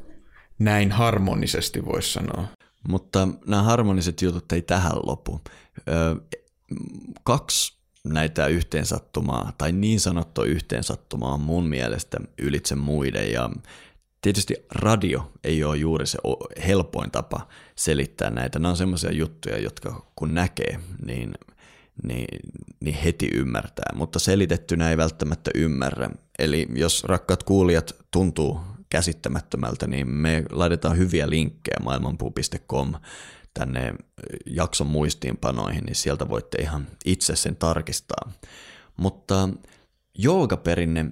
näin harmonisesti, voisi sanoa. Mutta nämä harmoniset jutut ei tähän lopu. Ö, kaksi näitä yhteensattumaa, tai niin sanottua yhteensattumaa on mun mielestä ylitse muiden, ja tietysti radio ei ole juuri se helpoin tapa selittää näitä. Nämä on semmoisia juttuja, jotka kun näkee, niin, niin niin heti ymmärtää, mutta selitettynä ei välttämättä ymmärrä. Eli jos rakkaat kuulijat tuntuu käsittämättömältä, niin me laitetaan hyviä linkkejä maailmanpuu.com tänne jakson muistiinpanoihin, niin sieltä voitte ihan itse sen tarkistaa. Mutta joogaperinne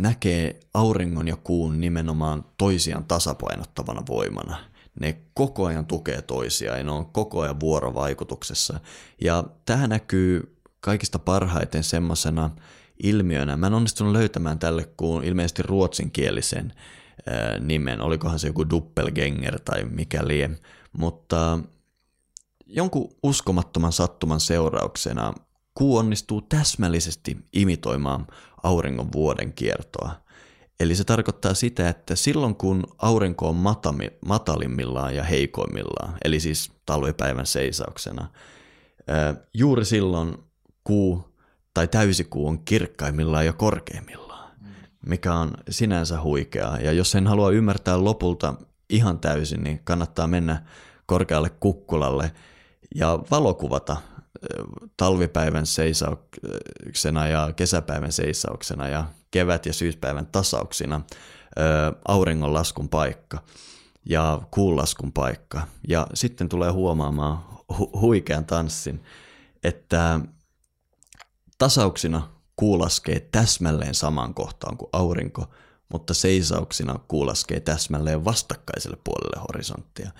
näkee auringon ja kuun nimenomaan toisiaan tasapainottavana voimana. Ne koko ajan tukee toisiaan ja ne on koko ajan vuorovaikutuksessa. Ja tämä näkyy kaikista parhaiten semmoisena ilmiönä. Mä en onnistunut löytämään tälle kuin ilmeisesti ruotsinkielisen nimen, olikohan se joku doppelgänger tai mikä lie, mutta jonkun uskomattoman sattuman seurauksena kuu onnistuu täsmällisesti imitoimaan auringon vuoden kiertoa. Eli se tarkoittaa sitä, että silloin kun aurinko on matami, matalimmillaan ja heikoimmillaan, eli siis talvipäivän seisauksena, juuri silloin kuu tai täysikuu on kirkkaimmillaan ja korkeimmillaan, mikä on sinänsä huikeaa. Ja jos sen haluaa ymmärtää lopulta ihan täysin, niin kannattaa mennä korkealle kukkulalle ja valokuvata talvipäivän seisauksena ja kesäpäivän seisauksena ja kevät- ja syyspäivän tasauksina auringonlaskun paikka ja kuunlaskun paikka. Ja sitten tulee huomaamaan hu- huikean tanssin, että tasauksina kuu laskee täsmälleen samaan kohtaan kuin aurinko, mutta seisauksina kuu laskee täsmälleen vastakkaiselle puolelle horisonttia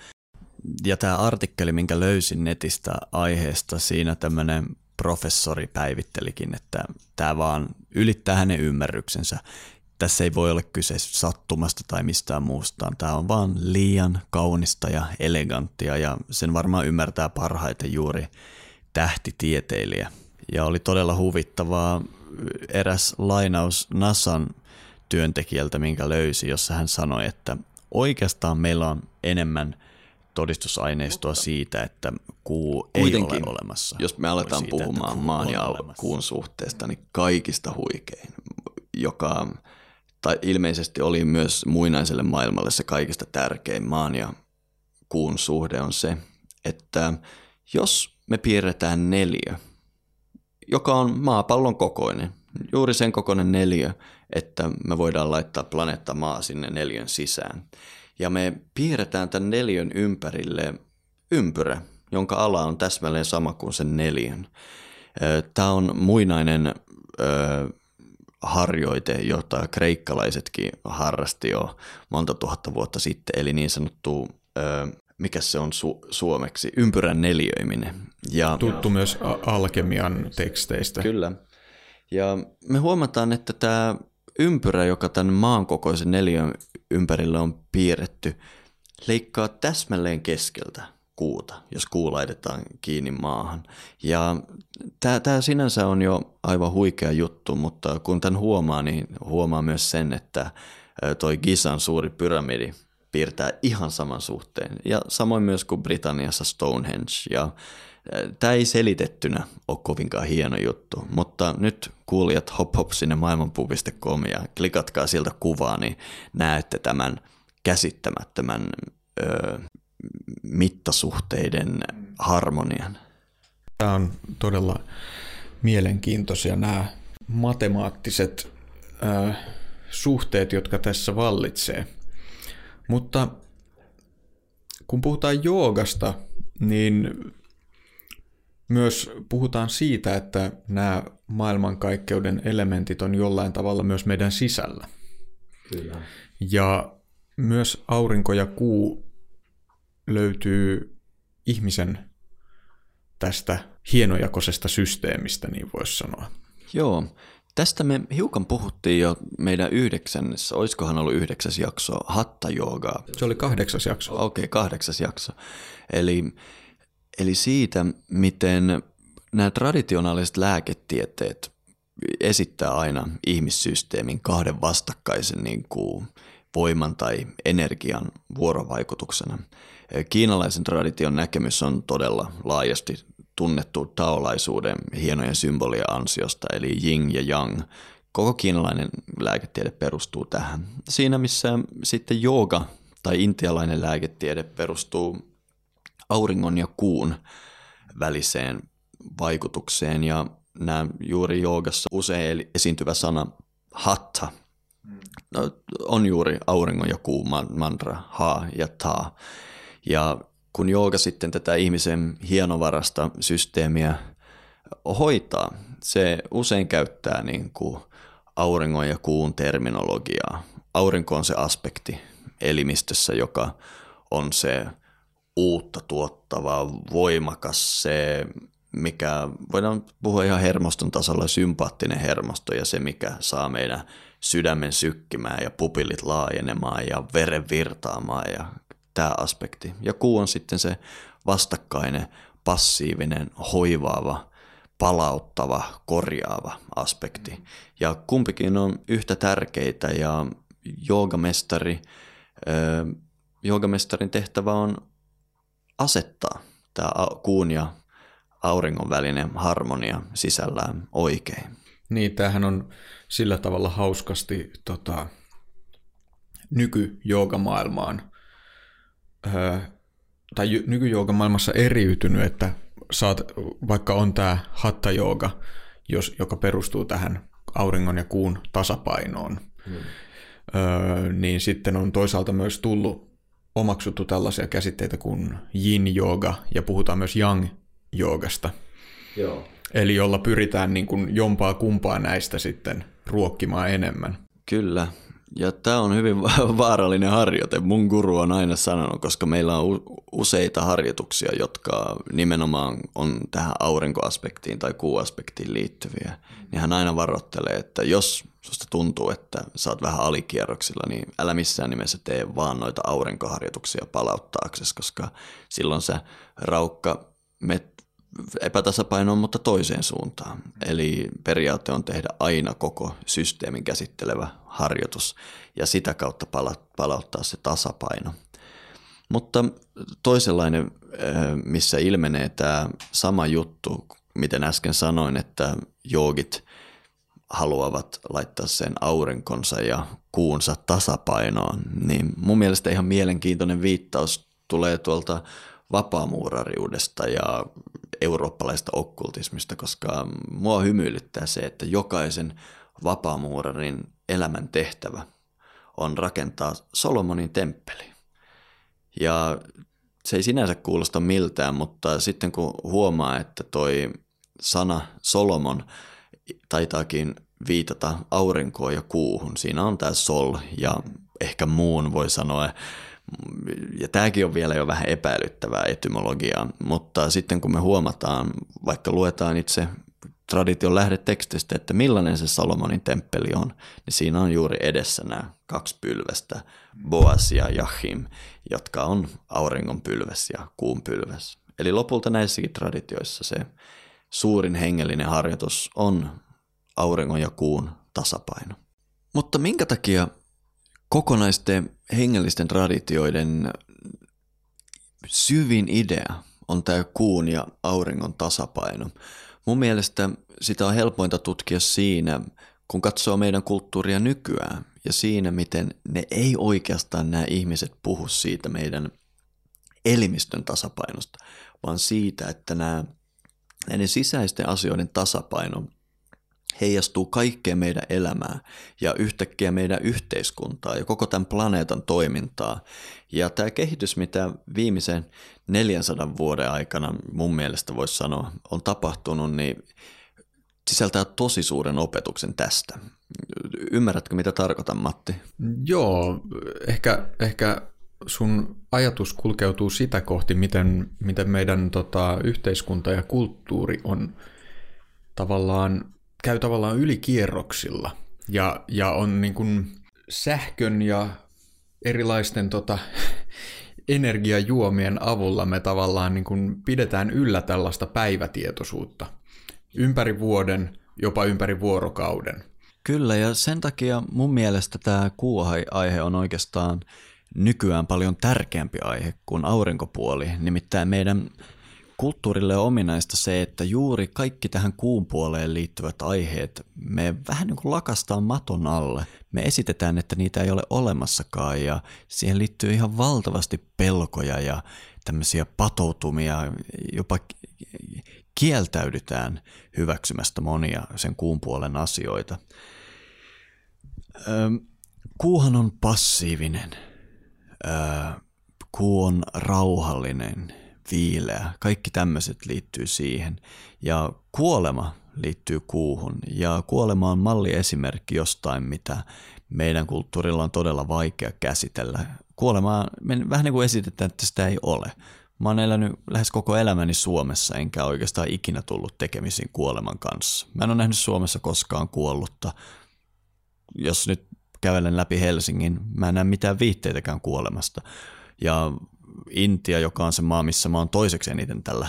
ja tämä artikkeli, minkä löysin netistä aiheesta, siinä tämmöinen professori päivittelikin, että tämä vaan ylittää hänen ymmärryksensä. Tässä ei voi olla kyse sattumasta tai mistään muusta. Tämä on vaan liian kaunista ja eleganttia ja sen varmaan ymmärtää parhaiten juuri tähtitieteilijä. Ja oli todella huvittavaa eräs lainaus Nasan työntekijältä, minkä löysi, jossa hän sanoi, että oikeastaan meillä on enemmän – todistusaineistoa siitä, että kuu ei ole olemassa. jos me aletaan siitä, puhumaan maan ja kuun suhteesta, niin kaikista huikein, joka tai ilmeisesti oli myös muinaiselle maailmalle se kaikista tärkein maan ja kuun suhde on se, että jos me piirretään neljä, joka on maapallon kokoinen, juuri sen kokoinen neljä, että me voidaan laittaa planeetta maa sinne neljön sisään – ja me piirretään tämän neljön ympärille ympyrä, jonka ala on täsmälleen sama kuin sen neljän. Tämä on muinainen harjoite, jota kreikkalaisetkin harrasti jo monta tuhatta vuotta sitten, eli niin sanottu, mikä se on su- suomeksi, ympyrän neljöiminen. Ja, Tuttu myös alkemian teksteistä. Kyllä. Ja me huomataan, että tämä ympyrä, joka tämän maan kokoisen neljön ympärillä on piirretty, leikkaa täsmälleen keskeltä kuuta, jos kuu laitetaan kiinni maahan. Ja tämä sinänsä on jo aivan huikea juttu, mutta kun tämän huomaa, niin huomaa myös sen, että toi Gisan suuri pyramidi piirtää ihan saman suhteen. Ja samoin myös kuin Britanniassa Stonehenge. Ja Tämä ei selitettynä ole kovinkaan hieno juttu, mutta nyt kuulijat hop hop sinne maailmanpuu.com ja klikatkaa sieltä kuvaa, niin näette tämän käsittämättömän ö, mittasuhteiden harmonian. Tämä on todella mielenkiintoisia nämä matemaattiset ö, suhteet, jotka tässä vallitsee. Mutta kun puhutaan joogasta, niin myös puhutaan siitä, että nämä maailmankaikkeuden elementit on jollain tavalla myös meidän sisällä. Kyllä. Ja myös aurinko ja kuu löytyy ihmisen tästä hienojakoisesta systeemistä, niin voisi sanoa. Joo, tästä me hiukan puhuttiin jo meidän yhdeksännessä, olisikohan ollut yhdeksäs jakso, hatta. Se oli kahdeksas jakso. Okei, okay, kahdeksas jakso. Eli Eli siitä, miten nämä traditionaaliset lääketieteet esittää aina ihmissysteemin kahden vastakkaisen niin kuin voiman tai energian vuorovaikutuksena. Kiinalaisen tradition näkemys on todella laajasti tunnettu taolaisuuden hienojen symbolien ansiosta, eli yin ja yang. Koko kiinalainen lääketiede perustuu tähän. Siinä missä sitten jooga tai intialainen lääketiede perustuu auringon ja kuun väliseen vaikutukseen ja nämä juuri joogassa usein esiintyvä sana hatta no, on juuri auringon ja kuun mantra, ha ja ta. Ja kun jooga sitten tätä ihmisen hienovarasta systeemiä hoitaa, se usein käyttää niin kuin auringon ja kuun terminologiaa. Aurinko on se aspekti elimistössä, joka on se uutta tuottava, voimakas, se mikä voidaan puhua ihan hermoston tasolla, sympaattinen hermosto ja se, mikä saa meidän sydämen sykkimään ja pupillit laajenemaan ja veren virtaamaan ja tämä aspekti. Ja kuu on sitten se vastakkainen, passiivinen, hoivaava, palauttava, korjaava aspekti. Ja kumpikin on yhtä tärkeitä ja joogamestari, joogamestarin tehtävä on asettaa tämä kuun ja auringon välinen harmonia sisällään oikein. Niin, tämähän on sillä tavalla hauskasti tota, nykyjoogamaailmaan öö, tai nykyjoogamaailmassa eriytynyt, että saat, vaikka on tämä hatta jooga, jos, joka perustuu tähän auringon ja kuun tasapainoon, hmm. öö, niin sitten on toisaalta myös tullut omaksuttu tällaisia käsitteitä kuin yin jooga ja puhutaan myös yang joogasta. Joo. Eli jolla pyritään niin kuin jompaa kumpaa näistä sitten ruokkimaan enemmän. Kyllä, ja tämä on hyvin vaarallinen harjoite. Mun guru on aina sanonut, koska meillä on useita harjoituksia, jotka nimenomaan on tähän aurinkoaspektiin tai kuuaspektiin liittyviä. Niin hän aina varoittelee, että jos susta tuntuu, että sä oot vähän alikierroksilla, niin älä missään nimessä tee vaan noita aurinkoharjoituksia palauttaaksesi, koska silloin se raukka met epätasapainoon, mutta toiseen suuntaan. Eli periaate on tehdä aina koko systeemin käsittelevä harjoitus ja sitä kautta palauttaa se tasapaino. Mutta toisenlainen, missä ilmenee tämä sama juttu, miten äsken sanoin, että joogit haluavat laittaa sen aurinkonsa ja kuunsa tasapainoon, niin mun mielestä ihan mielenkiintoinen viittaus tulee tuolta vapaamuurariudesta ja eurooppalaista okkultismista, koska mua hymyilyttää se, että jokaisen vapaamuurarin elämän tehtävä on rakentaa Solomonin temppeli. Ja se ei sinänsä kuulosta miltään, mutta sitten kun huomaa, että toi sana Solomon taitaakin viitata aurinkoon ja kuuhun, siinä on tämä sol ja ehkä muun voi sanoa ja tämäkin on vielä jo vähän epäilyttävää etymologiaa, mutta sitten kun me huomataan, vaikka luetaan itse tradition lähdetekstistä, että millainen se Salomonin temppeli on, niin siinä on juuri edessä nämä kaksi pylvästä, Boas ja Jahim, jotka on auringon pylväs ja kuun pylväs. Eli lopulta näissäkin traditioissa se suurin hengellinen harjoitus on auringon ja kuun tasapaino. Mutta minkä takia kokonaisten hengellisten traditioiden syvin idea on tämä kuun ja auringon tasapaino. Mun mielestä sitä on helpointa tutkia siinä, kun katsoo meidän kulttuuria nykyään ja siinä, miten ne ei oikeastaan nämä ihmiset puhu siitä meidän elimistön tasapainosta, vaan siitä, että nämä näiden sisäisten asioiden tasapaino heijastuu kaikkeen meidän elämää ja yhtäkkiä meidän yhteiskuntaa ja koko tämän planeetan toimintaa. Ja tämä kehitys, mitä viimeisen 400 vuoden aikana mun mielestä voisi sanoa on tapahtunut, niin sisältää tosi suuren opetuksen tästä. Ymmärrätkö, mitä tarkoitan, Matti? Joo, ehkä, ehkä sun ajatus kulkeutuu sitä kohti, miten, miten meidän tota, yhteiskunta ja kulttuuri on tavallaan käy tavallaan ylikierroksilla ja, ja on niin kuin sähkön ja erilaisten tota, energiajuomien avulla me tavallaan niin kuin pidetään yllä tällaista päivätietoisuutta ympäri vuoden, jopa ympäri vuorokauden. Kyllä, ja sen takia mun mielestä tämä kuuaihe on oikeastaan nykyään paljon tärkeämpi aihe kuin aurinkopuoli. Nimittäin meidän kulttuurille on ominaista se, että juuri kaikki tähän kuun puoleen liittyvät aiheet me vähän niin kuin lakastaan maton alle. Me esitetään, että niitä ei ole olemassakaan ja siihen liittyy ihan valtavasti pelkoja ja tämmöisiä patoutumia, jopa kieltäydytään hyväksymästä monia sen kuun puolen asioita. Kuuhan on passiivinen. Öö, kuu on rauhallinen, viileä. Kaikki tämmöiset liittyy siihen. Ja kuolema liittyy kuuhun. Ja kuolema on malliesimerkki jostain, mitä meidän kulttuurilla on todella vaikea käsitellä. Kuolemaa, vähän niin kuin esitetään, että sitä ei ole. Mä oon elänyt lähes koko elämäni Suomessa, enkä oikeastaan ikinä tullut tekemisiin kuoleman kanssa. Mä en ole nähnyt Suomessa koskaan kuollutta. Jos nyt kävelen läpi Helsingin, mä en näe mitään viitteitäkään kuolemasta. Ja Intia, joka on se maa, missä mä oon toiseksi eniten tällä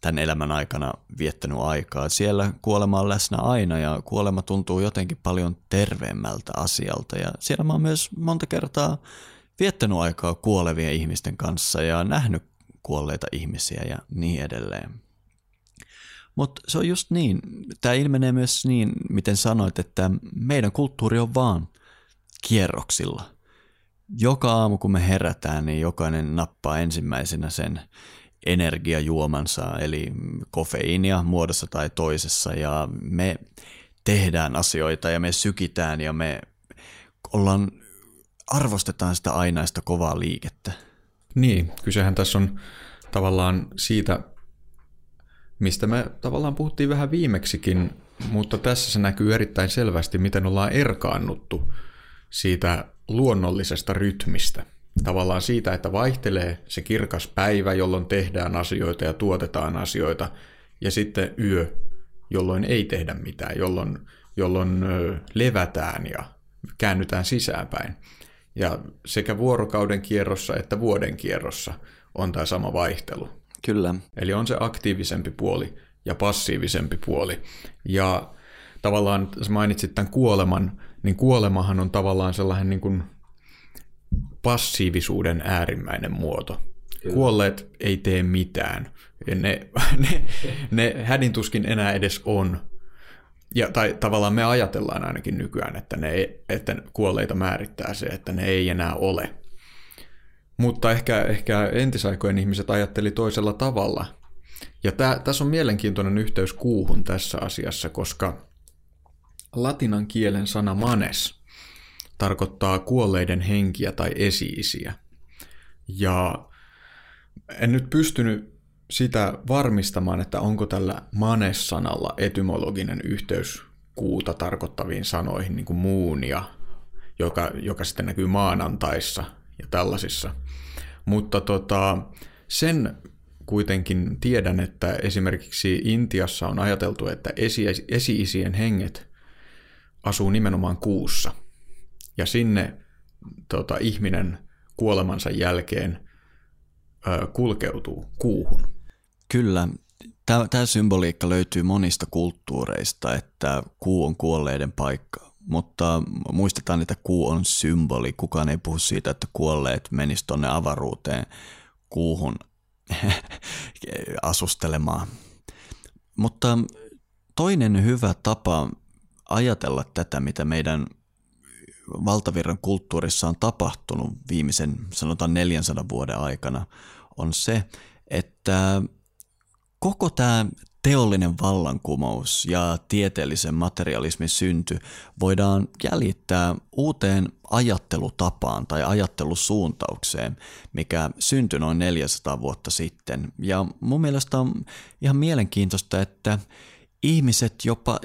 tämän elämän aikana viettänyt aikaa. Siellä kuolema on läsnä aina ja kuolema tuntuu jotenkin paljon terveemmältä asialta. Ja siellä mä oon myös monta kertaa viettänyt aikaa kuolevien ihmisten kanssa ja nähnyt kuolleita ihmisiä ja niin edelleen. Mutta se on just niin, tämä ilmenee myös niin, miten sanoit, että meidän kulttuuri on vaan kierroksilla. Joka aamu kun me herätään, niin jokainen nappaa ensimmäisenä sen energiajuomansa, eli kofeiinia muodossa tai toisessa, ja me tehdään asioita ja me sykitään ja me ollaan, arvostetaan sitä ainaista kovaa liikettä. Niin, kysehän tässä on tavallaan siitä, mistä me tavallaan puhuttiin vähän viimeksikin, mutta tässä se näkyy erittäin selvästi, miten ollaan erkaannuttu siitä luonnollisesta rytmistä – tavallaan siitä, että vaihtelee se kirkas päivä, jolloin tehdään asioita ja tuotetaan asioita, ja sitten yö, jolloin ei tehdä mitään, jolloin, jolloin levätään ja käännytään sisäänpäin. Ja sekä vuorokauden kierrossa että vuoden kierrossa on tämä sama vaihtelu. Kyllä. Eli on se aktiivisempi puoli ja passiivisempi puoli. Ja tavallaan, mainitsit tämän kuoleman, niin kuolemahan on tavallaan sellainen niin kuin passiivisuuden äärimmäinen muoto. Kyllä. Kuolleet ei tee mitään. Ne, ne, ne hädintuskin enää edes on. Ja, tai tavallaan me ajatellaan ainakin nykyään, että, ne, että kuolleita määrittää se, että ne ei enää ole. Mutta ehkä, ehkä entisaikojen ihmiset ajatteli toisella tavalla. Ja tää, tässä on mielenkiintoinen yhteys kuuhun tässä asiassa, koska latinan kielen sana manes – tarkoittaa kuolleiden henkiä tai esiisiä. Ja en nyt pystynyt sitä varmistamaan, että onko tällä manes-sanalla etymologinen yhteys kuuta tarkoittaviin sanoihin, niin kuin muunia, joka, joka sitten näkyy maanantaissa ja tällaisissa. Mutta tota, sen kuitenkin tiedän, että esimerkiksi Intiassa on ajateltu, että esi- esi-isien henget asuu nimenomaan kuussa – ja sinne tota, ihminen kuolemansa jälkeen ö, kulkeutuu kuuhun. Kyllä. Tämä symboliikka löytyy monista kulttuureista, että kuu on kuolleiden paikka. Mutta muistetaan, että kuu on symboli. Kukaan ei puhu siitä, että kuolleet menis tuonne avaruuteen kuuhun asustelemaan. Mutta toinen hyvä tapa ajatella tätä, mitä meidän valtavirran kulttuurissa on tapahtunut viimeisen sanotaan 400 vuoden aikana, on se, että koko tämä teollinen vallankumous ja tieteellisen materialismin synty voidaan jäljittää uuteen ajattelutapaan tai ajattelusuuntaukseen, mikä syntyi noin 400 vuotta sitten. Ja mun mielestä on ihan mielenkiintoista, että ihmiset jopa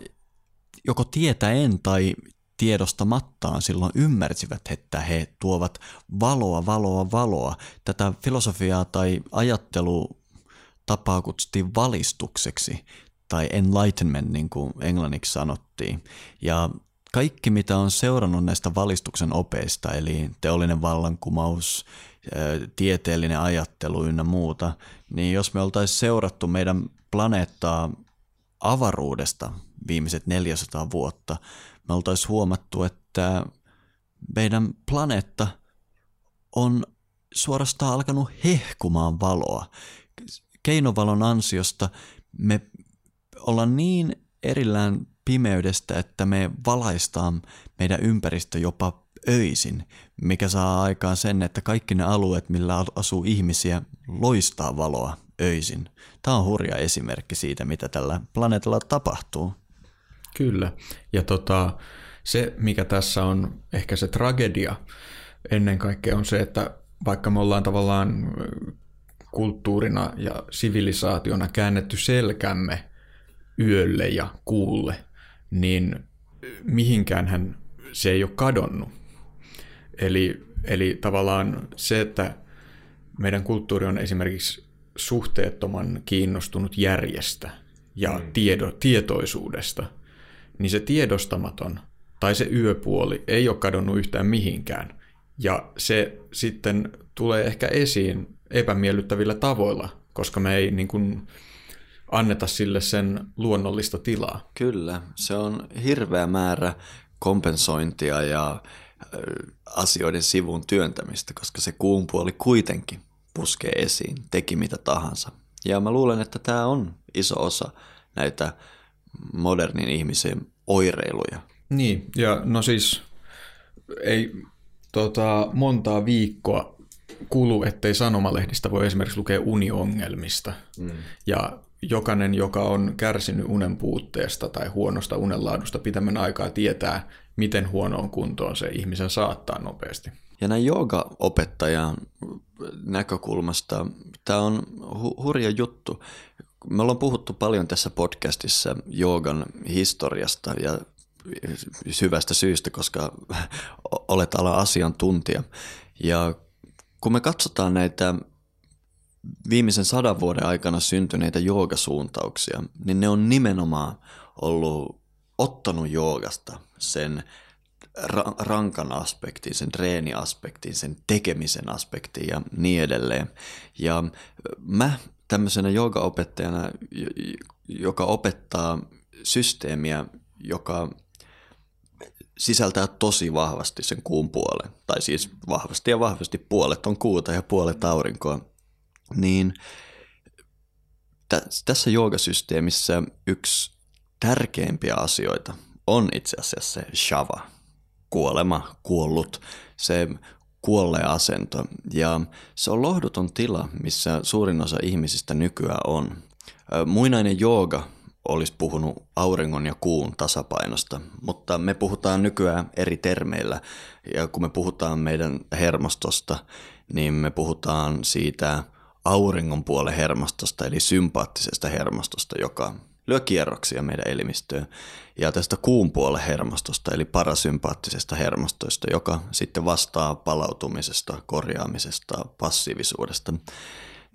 joko tietäen tai tiedostamattaan silloin ymmärsivät, että he tuovat valoa, valoa, valoa. Tätä filosofiaa tai ajattelutapaa kutsuttiin valistukseksi tai enlightenment, niin kuin englanniksi sanottiin. Ja kaikki, mitä on seurannut näistä valistuksen opeista, eli teollinen vallankumous, tieteellinen ajattelu ynnä muuta, niin jos me oltaisiin seurattu meidän planeettaa avaruudesta viimeiset 400 vuotta, me oltaisiin huomattu, että meidän planeetta on suorastaan alkanut hehkumaan valoa. Keinovalon ansiosta me ollaan niin erillään pimeydestä, että me valaistaan meidän ympäristö jopa öisin, mikä saa aikaan sen, että kaikki ne alueet, millä asuu ihmisiä, loistaa valoa öisin. Tämä on hurja esimerkki siitä, mitä tällä planeetalla tapahtuu. Kyllä. Ja tota, se, mikä tässä on ehkä se tragedia ennen kaikkea on se, että vaikka me ollaan tavallaan kulttuurina ja sivilisaationa käännetty selkämme yölle ja kuulle, niin mihinkään hän, se ei ole kadonnut. Eli, eli tavallaan se, että meidän kulttuuri on esimerkiksi suhteettoman kiinnostunut järjestä ja mm. tiedo, tietoisuudesta, niin se tiedostamaton tai se yöpuoli ei ole kadonnut yhtään mihinkään. Ja se sitten tulee ehkä esiin epämiellyttävillä tavoilla, koska me ei niin kuin anneta sille sen luonnollista tilaa. Kyllä, se on hirveä määrä kompensointia ja asioiden sivun työntämistä, koska se kuun puoli kuitenkin puskee esiin, teki mitä tahansa. Ja mä luulen, että tämä on iso osa näitä modernin ihmisen oireiluja. Niin, ja no siis ei tota, montaa viikkoa kulu, ettei sanomalehdistä voi esimerkiksi lukea uniongelmista. Mm. Ja jokainen, joka on kärsinyt unen puutteesta tai huonosta unenlaadusta pitemmän aikaa, tietää, miten huonoon kuntoon se ihmisen saattaa nopeasti. Ja näin jooga-opettajan näkökulmasta tämä on hu- hurja juttu. Me ollaan puhuttu paljon tässä podcastissa joogan historiasta ja syvästä syystä, koska olet ala asiantuntija. Ja kun me katsotaan näitä viimeisen sadan vuoden aikana syntyneitä joogasuuntauksia, niin ne on nimenomaan ollut ottanut joogasta sen ra- rankan aspektin, sen treeniaspektin, sen tekemisen aspektin ja niin edelleen. Ja mä tämmöisenä joogaopettajana, joka opettaa systeemiä, joka sisältää tosi vahvasti sen kuun puolen, tai siis vahvasti ja vahvasti puolet on kuuta ja puolet aurinkoa, niin tässä joogasysteemissä yksi tärkeimpiä asioita on itse asiassa se shava, kuolema, kuollut, se kuolleen asento. Ja se on lohduton tila, missä suurin osa ihmisistä nykyään on. Muinainen jooga olisi puhunut auringon ja kuun tasapainosta, mutta me puhutaan nykyään eri termeillä. Ja kun me puhutaan meidän hermostosta, niin me puhutaan siitä auringon puolen hermostosta, eli sympaattisesta hermostosta, joka lyö kierroksia meidän elimistöön. Ja tästä kuun puolen hermostosta, eli parasympaattisesta hermostoista, joka sitten vastaa palautumisesta, korjaamisesta, passiivisuudesta.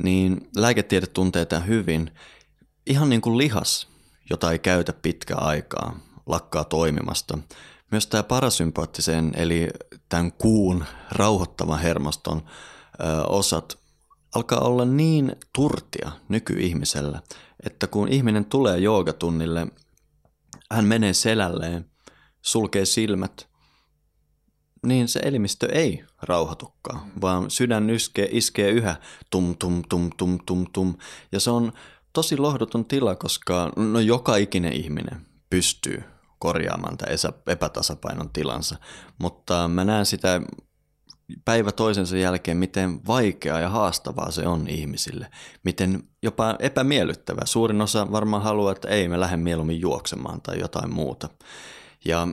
Niin lääketiede tuntee tämän hyvin. Ihan niin kuin lihas, jota ei käytä pitkään aikaa, lakkaa toimimasta. Myös tämä parasympaattisen, eli tämän kuun rauhoittavan hermoston ö, osat alkaa olla niin turtia nykyihmisellä, että kun ihminen tulee joogatunnille, hän menee selälleen, sulkee silmät, niin se elimistö ei rauhoitukaan, vaan sydän iskee, iskee yhä tum tum tum tum tum tum. Ja se on tosi lohduton tila, koska no joka ikinen ihminen pystyy korjaamaan tämän epätasapainon tilansa, mutta mä näen sitä päivä toisensa jälkeen, miten vaikeaa ja haastavaa se on ihmisille. Miten jopa epämiellyttävää. Suurin osa varmaan haluaa, että ei, me lähden mieluummin juoksemaan tai jotain muuta. Ja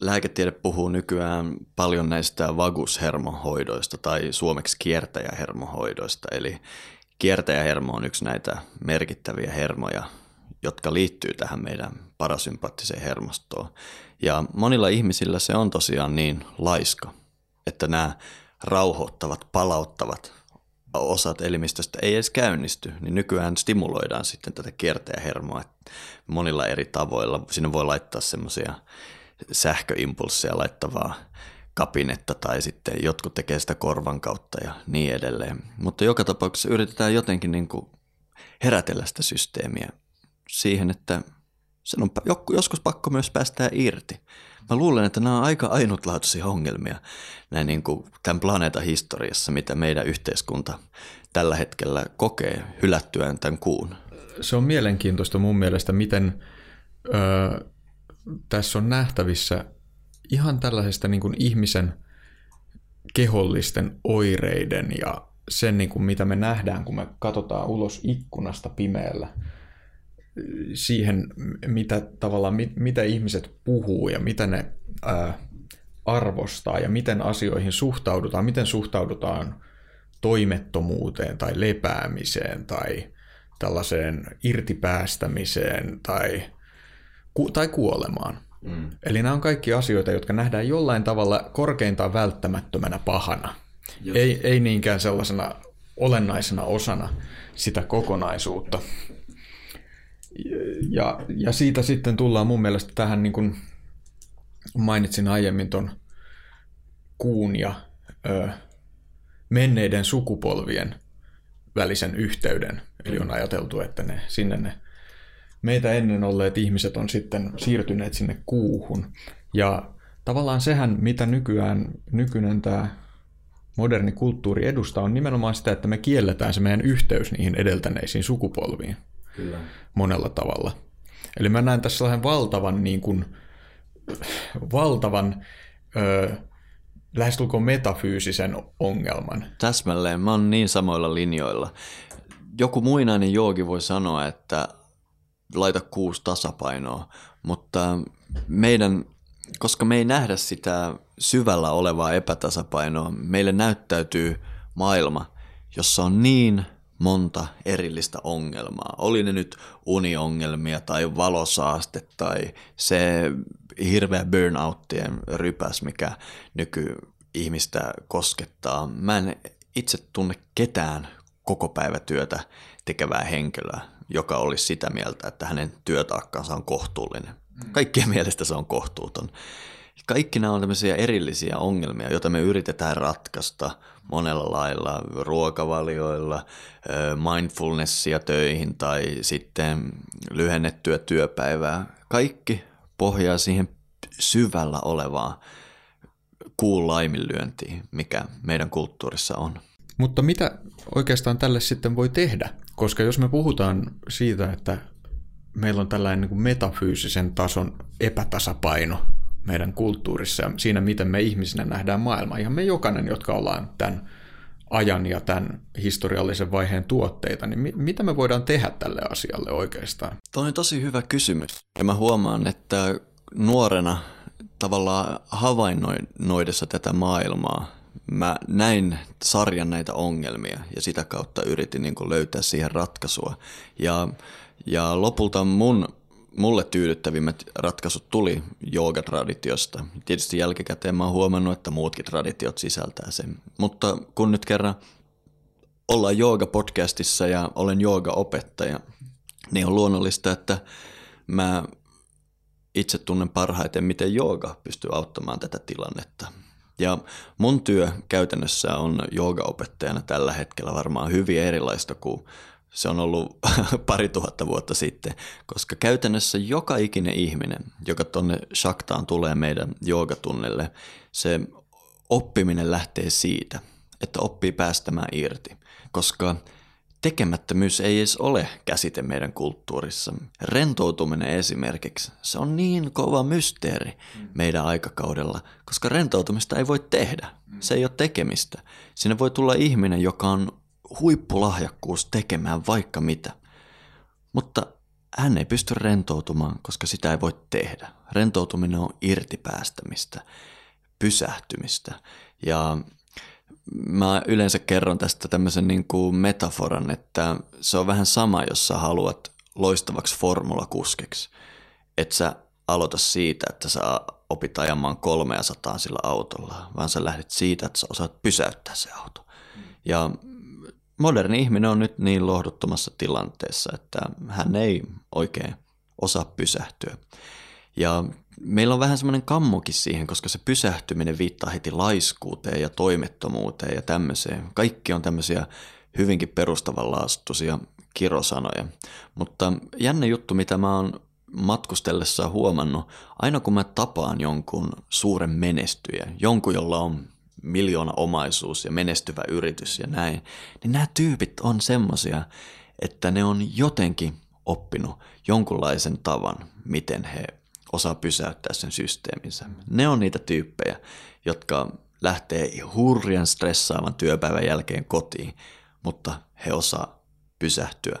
lääketiede puhuu nykyään paljon näistä vagushermohoidoista tai suomeksi kiertäjähermohoidoista. Eli kiertäjähermo on yksi näitä merkittäviä hermoja, jotka liittyy tähän meidän parasympaattiseen hermostoon. Ja monilla ihmisillä se on tosiaan niin laiska, että nämä rauhoittavat, palauttavat osat elimistöstä ei edes käynnisty, niin nykyään stimuloidaan sitten tätä kiertäjähermoa monilla eri tavoilla. Sinne voi laittaa semmoisia sähköimpulsseja laittavaa kapinetta tai sitten jotkut tekee sitä korvan kautta ja niin edelleen. Mutta joka tapauksessa yritetään jotenkin niin kuin herätellä sitä systeemiä siihen, että sen on joskus pakko myös päästää irti. Mä luulen, että nämä on aika ainutlaatuisia ongelmia näin niin kuin tämän planeetan historiassa, mitä meidän yhteiskunta tällä hetkellä kokee hylättyään tämän kuun. Se on mielenkiintoista mun mielestä, miten ö, tässä on nähtävissä ihan tällaisesta niin kuin ihmisen kehollisten oireiden ja sen, niin kuin mitä me nähdään, kun me katsotaan ulos ikkunasta pimeällä, siihen, mitä tavallaan, mitä ihmiset puhuu ja mitä ne ää, arvostaa ja miten asioihin suhtaudutaan, miten suhtaudutaan toimettomuuteen tai lepäämiseen tai tällaiseen irtipäästämiseen tai, ku, tai kuolemaan. Mm. Eli nämä on kaikki asioita, jotka nähdään jollain tavalla korkeintaan välttämättömänä pahana. Ei, ei niinkään sellaisena olennaisena osana sitä kokonaisuutta. Ja, ja siitä sitten tullaan mun mielestä tähän, niin kuin mainitsin aiemmin tuon kuun ja ö, menneiden sukupolvien välisen yhteyden. Eli on ajateltu, että ne, sinne ne meitä ennen olleet ihmiset on sitten siirtyneet sinne kuuhun. Ja tavallaan sehän, mitä nykyään nykyinen tämä moderni kulttuuri edustaa, on nimenomaan sitä, että me kielletään se meidän yhteys niihin edeltäneisiin sukupolviin. Kyllä. Monella tavalla. Eli mä näen tässä sellaisen valtavan, niin kuin, valtavan ö, lähestulkoon metafyysisen ongelman. Täsmälleen, mä oon niin samoilla linjoilla. Joku muinainen joogi voi sanoa, että laita kuusi tasapainoa, mutta meidän, koska me ei nähdä sitä syvällä olevaa epätasapainoa, meille näyttäytyy maailma, jossa on niin monta erillistä ongelmaa. Oli ne nyt uniongelmia tai valosaaste tai se hirveä burnouttien rypäs, mikä nykyihmistä koskettaa. Mä en itse tunne ketään koko päivätyötä tekevää henkilöä, joka olisi sitä mieltä, että hänen työtaakkansa on kohtuullinen. Mm. Kaikkien mielestä se on kohtuuton. Kaikki nämä on tämmöisiä erillisiä ongelmia, joita me yritetään ratkaista monella lailla, ruokavalioilla, mindfulnessia töihin tai sitten lyhennettyä työpäivää. Kaikki pohjaa siihen syvällä olevaan kuun laiminlyöntiin, mikä meidän kulttuurissa on. Mutta mitä oikeastaan tälle sitten voi tehdä? Koska jos me puhutaan siitä, että meillä on tällainen niin kuin metafyysisen tason epätasapaino meidän kulttuurissa ja siinä, miten me ihmisinä nähdään maailma. Ihan me jokainen, jotka ollaan tämän ajan ja tämän historiallisen vaiheen tuotteita, niin mi- mitä me voidaan tehdä tälle asialle oikeastaan? Tuo on tosi hyvä kysymys. Ja mä huomaan, että nuorena tavallaan havainnoidessa tätä maailmaa, mä näin sarjan näitä ongelmia ja sitä kautta yritin niin löytää siihen ratkaisua. Ja, ja lopulta mun mulle tyydyttävimmät ratkaisut tuli joogatraditiosta. Tietysti jälkikäteen mä oon huomannut, että muutkin traditiot sisältää sen. Mutta kun nyt kerran ollaan jooga-podcastissa ja olen jooga-opettaja, niin on luonnollista, että mä itse tunnen parhaiten, miten jooga pystyy auttamaan tätä tilannetta. Ja mun työ käytännössä on joogaopettajana tällä hetkellä varmaan hyvin erilaista kuin se on ollut pari tuhatta vuotta sitten, koska käytännössä joka ikinen ihminen, joka tuonne Shaktaan tulee meidän joogatunnelle, se oppiminen lähtee siitä, että oppii päästämään irti, koska tekemättömyys ei edes ole käsite meidän kulttuurissa. Rentoutuminen esimerkiksi, se on niin kova mysteeri meidän aikakaudella, koska rentoutumista ei voi tehdä. Se ei ole tekemistä. Sinne voi tulla ihminen, joka on huippulahjakkuus tekemään vaikka mitä. Mutta hän ei pysty rentoutumaan, koska sitä ei voi tehdä. Rentoutuminen on irtipäästämistä, pysähtymistä. Ja mä yleensä kerron tästä tämmöisen niin kuin metaforan, että se on vähän sama, jos sä haluat loistavaksi formulakuskeksi. Että sä aloita siitä, että sä opit ajamaan 300 sillä autolla, vaan sä lähdet siitä, että sä osaat pysäyttää se auto. Ja moderni ihminen on nyt niin lohduttomassa tilanteessa, että hän ei oikein osaa pysähtyä. Ja meillä on vähän semmoinen kammokin siihen, koska se pysähtyminen viittaa heti laiskuuteen ja toimettomuuteen ja tämmöiseen. Kaikki on tämmöisiä hyvinkin perustavanlaastuisia kirosanoja. Mutta jännä juttu, mitä mä oon matkustellessa huomannut, aina kun mä tapaan jonkun suuren menestyjän, jonkun, jolla on miljoona omaisuus ja menestyvä yritys ja näin, niin nämä tyypit on semmosia, että ne on jotenkin oppinut jonkunlaisen tavan, miten he osaa pysäyttää sen systeeminsä. Ne on niitä tyyppejä, jotka lähtee hurjan stressaavan työpäivän jälkeen kotiin, mutta he osaa pysähtyä.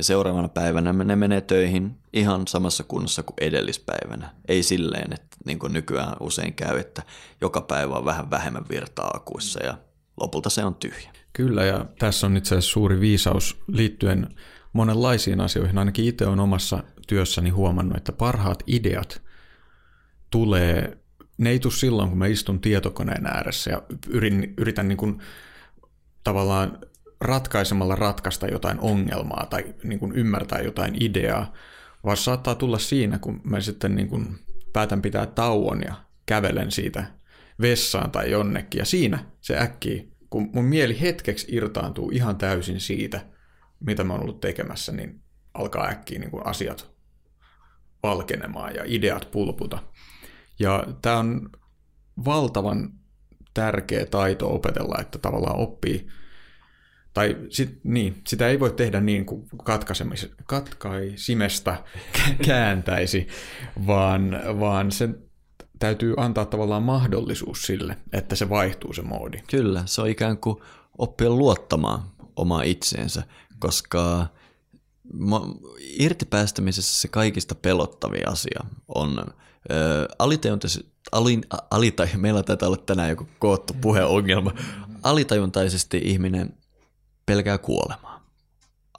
Ja seuraavana päivänä ne menee töihin ihan samassa kunnossa kuin edellispäivänä. Ei silleen, että niin kuin nykyään usein käy, että joka päivä on vähän vähemmän virtaa akuissa ja lopulta se on tyhjä. Kyllä, ja tässä on itse asiassa suuri viisaus liittyen monenlaisiin asioihin. Ainakin itse olen omassa työssäni huomannut, että parhaat ideat tulee, ne ei tule silloin, kun mä istun tietokoneen ääressä ja yritän, niin kuin tavallaan ratkaisemalla ratkaista jotain ongelmaa tai niin kuin ymmärtää jotain ideaa, vaan saattaa tulla siinä, kun mä sitten niin kuin päätän pitää tauon ja kävelen siitä vessaan tai jonnekin. Ja siinä se äkkiä, kun mun mieli hetkeksi irtaantuu ihan täysin siitä, mitä mä oon ollut tekemässä, niin alkaa äkkiä niin kuin asiat valkenemaan ja ideat pulputa. Ja tämä on valtavan tärkeä taito opetella, että tavallaan oppii, tai sit, niin, sitä ei voi tehdä niin kuin katkaisimesta kääntäisi, vaan, vaan se täytyy antaa tavallaan mahdollisuus sille, että se vaihtuu se moodi. Kyllä, se on ikään kuin oppia luottamaan omaa itseensä, koska irtipäästämisessä se kaikista pelottavin asia on alitajuntaisesti, alin, alitaj, meillä taitaa olla tänään joku koottu puheongelma, alitajuntaisesti ihminen pelkää kuolemaa.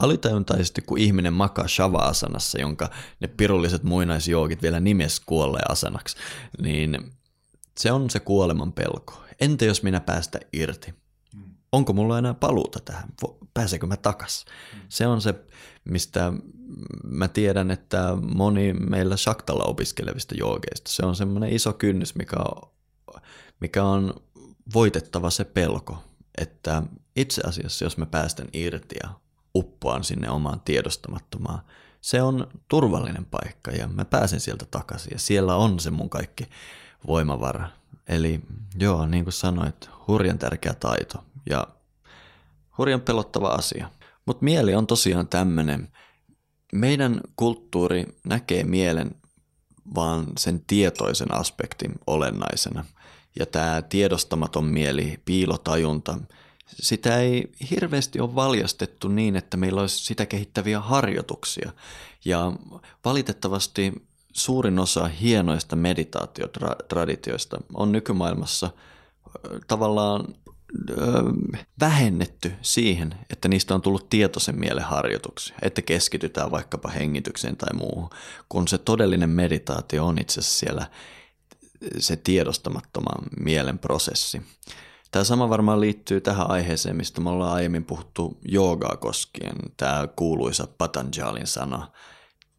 Alitajuntaisesti, kun ihminen makaa shava-asanassa, jonka ne pirulliset muinaisjoogit vielä nimes kuolleen asanaksi, niin se on se kuoleman pelko. Entä jos minä päästä irti? Onko mulla enää paluuta tähän? Pääsekö mä takas? Se on se, mistä mä tiedän, että moni meillä Shaktalla opiskelevista joogeista, se on semmoinen iso kynnys, mikä on, mikä on voitettava se pelko, että itse asiassa jos mä päästän irti ja uppoan sinne omaan tiedostamattomaan, se on turvallinen paikka ja mä pääsen sieltä takaisin ja siellä on se mun kaikki voimavara. Eli joo, niin kuin sanoit, hurjan tärkeä taito ja hurjan pelottava asia. Mutta mieli on tosiaan tämmöinen. Meidän kulttuuri näkee mielen vaan sen tietoisen aspektin olennaisena. Ja tämä tiedostamaton mieli, piilotajunta, sitä ei hirveästi ole valjastettu niin, että meillä olisi sitä kehittäviä harjoituksia. Ja valitettavasti suurin osa hienoista meditaatiotraditioista on nykymaailmassa tavallaan vähennetty siihen, että niistä on tullut tietoisen mielen harjoituksia, että keskitytään vaikkapa hengitykseen tai muuhun, kun se todellinen meditaatio on itse asiassa siellä se tiedostamattoman mielen prosessi. Tämä sama varmaan liittyy tähän aiheeseen, mistä me ollaan aiemmin puhuttu joogaa koskien. Tämä kuuluisa Patanjalin sana,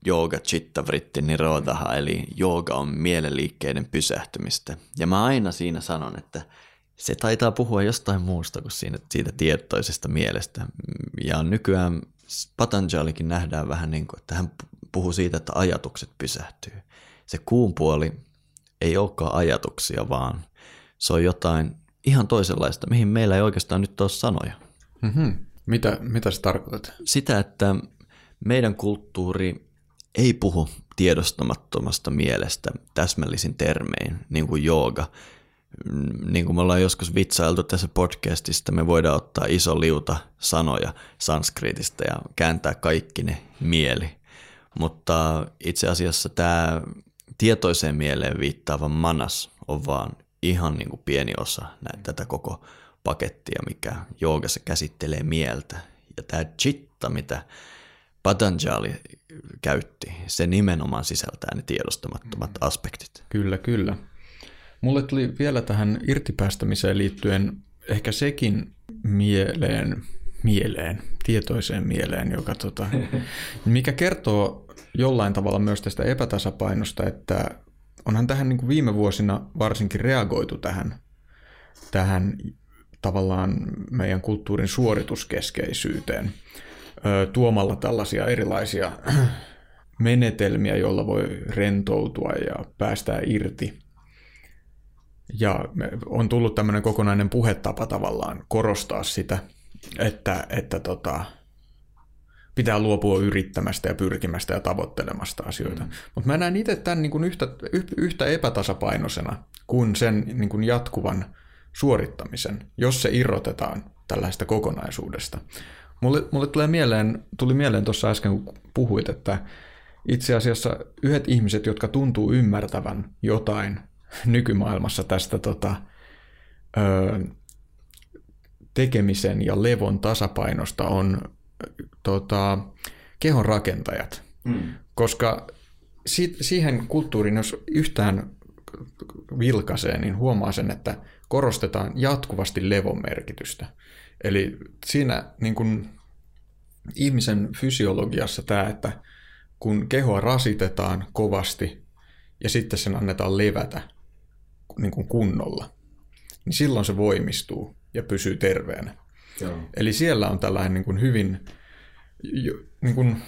jooga chitta vritti nirodha, eli jooga on mielenliikkeiden pysähtymistä. Ja mä aina siinä sanon, että se taitaa puhua jostain muusta kuin siinä, siitä tietoisesta mielestä. Ja nykyään Patanjalikin nähdään vähän niin kuin, että hän puhuu siitä, että ajatukset pysähtyy. Se kuun puoli ei olekaan ajatuksia, vaan se on jotain ihan toisenlaista, mihin meillä ei oikeastaan nyt ole sanoja. Mm-hmm. Mitä, mitä se tarkoitat? Sitä, että meidän kulttuuri ei puhu tiedostamattomasta mielestä täsmällisin termein, niin kuin jooga, niin kuin me ollaan joskus vitsailtu tässä podcastista, me voidaan ottaa iso liuta sanoja sanskritista ja kääntää kaikki ne mieli. Mutta itse asiassa tämä tietoiseen mieleen viittaava manas on vaan ihan niin kuin pieni osa näitä, tätä koko pakettia, mikä joogassa käsittelee mieltä. Ja tämä chitta, mitä Patanjali käytti, se nimenomaan sisältää ne tiedostamattomat aspektit. Kyllä, kyllä. Mulle tuli vielä tähän irtipäästämiseen liittyen ehkä sekin mieleen, mieleen, tietoiseen mieleen, joka tota, mikä kertoo jollain tavalla myös tästä epätasapainosta, että onhan tähän niin kuin viime vuosina varsinkin reagoitu tähän, tähän tavallaan meidän kulttuurin suorituskeskeisyyteen tuomalla tällaisia erilaisia menetelmiä, joilla voi rentoutua ja päästää irti. Ja on tullut tämmöinen kokonainen puhetapa tavallaan korostaa sitä, että, että tota, pitää luopua yrittämästä ja pyrkimästä ja tavoittelemasta asioita. Mm. Mutta mä näen itse tämän niin kuin yhtä, yhtä epätasapainoisena kuin sen niin kuin jatkuvan suorittamisen, jos se irrotetaan tällaista kokonaisuudesta. Mulle, mulle tulee mieleen, tuli mieleen tuossa äsken, kun puhuit, että itse asiassa yhdet ihmiset, jotka tuntuu ymmärtävän jotain nykymaailmassa tästä tota, ö, tekemisen ja levon tasapainosta, on tota, kehon rakentajat. Mm. Koska si- siihen kulttuuriin, jos yhtään vilkaisee, niin huomaa sen, että korostetaan jatkuvasti levon merkitystä. Eli siinä niin kuin ihmisen fysiologiassa tämä, että kun kehoa rasitetaan kovasti ja sitten sen annetaan levätä niin kuin kunnolla, niin silloin se voimistuu ja pysyy terveenä. Joo. Eli siellä on tällainen niin kuin hyvin, niin kuin,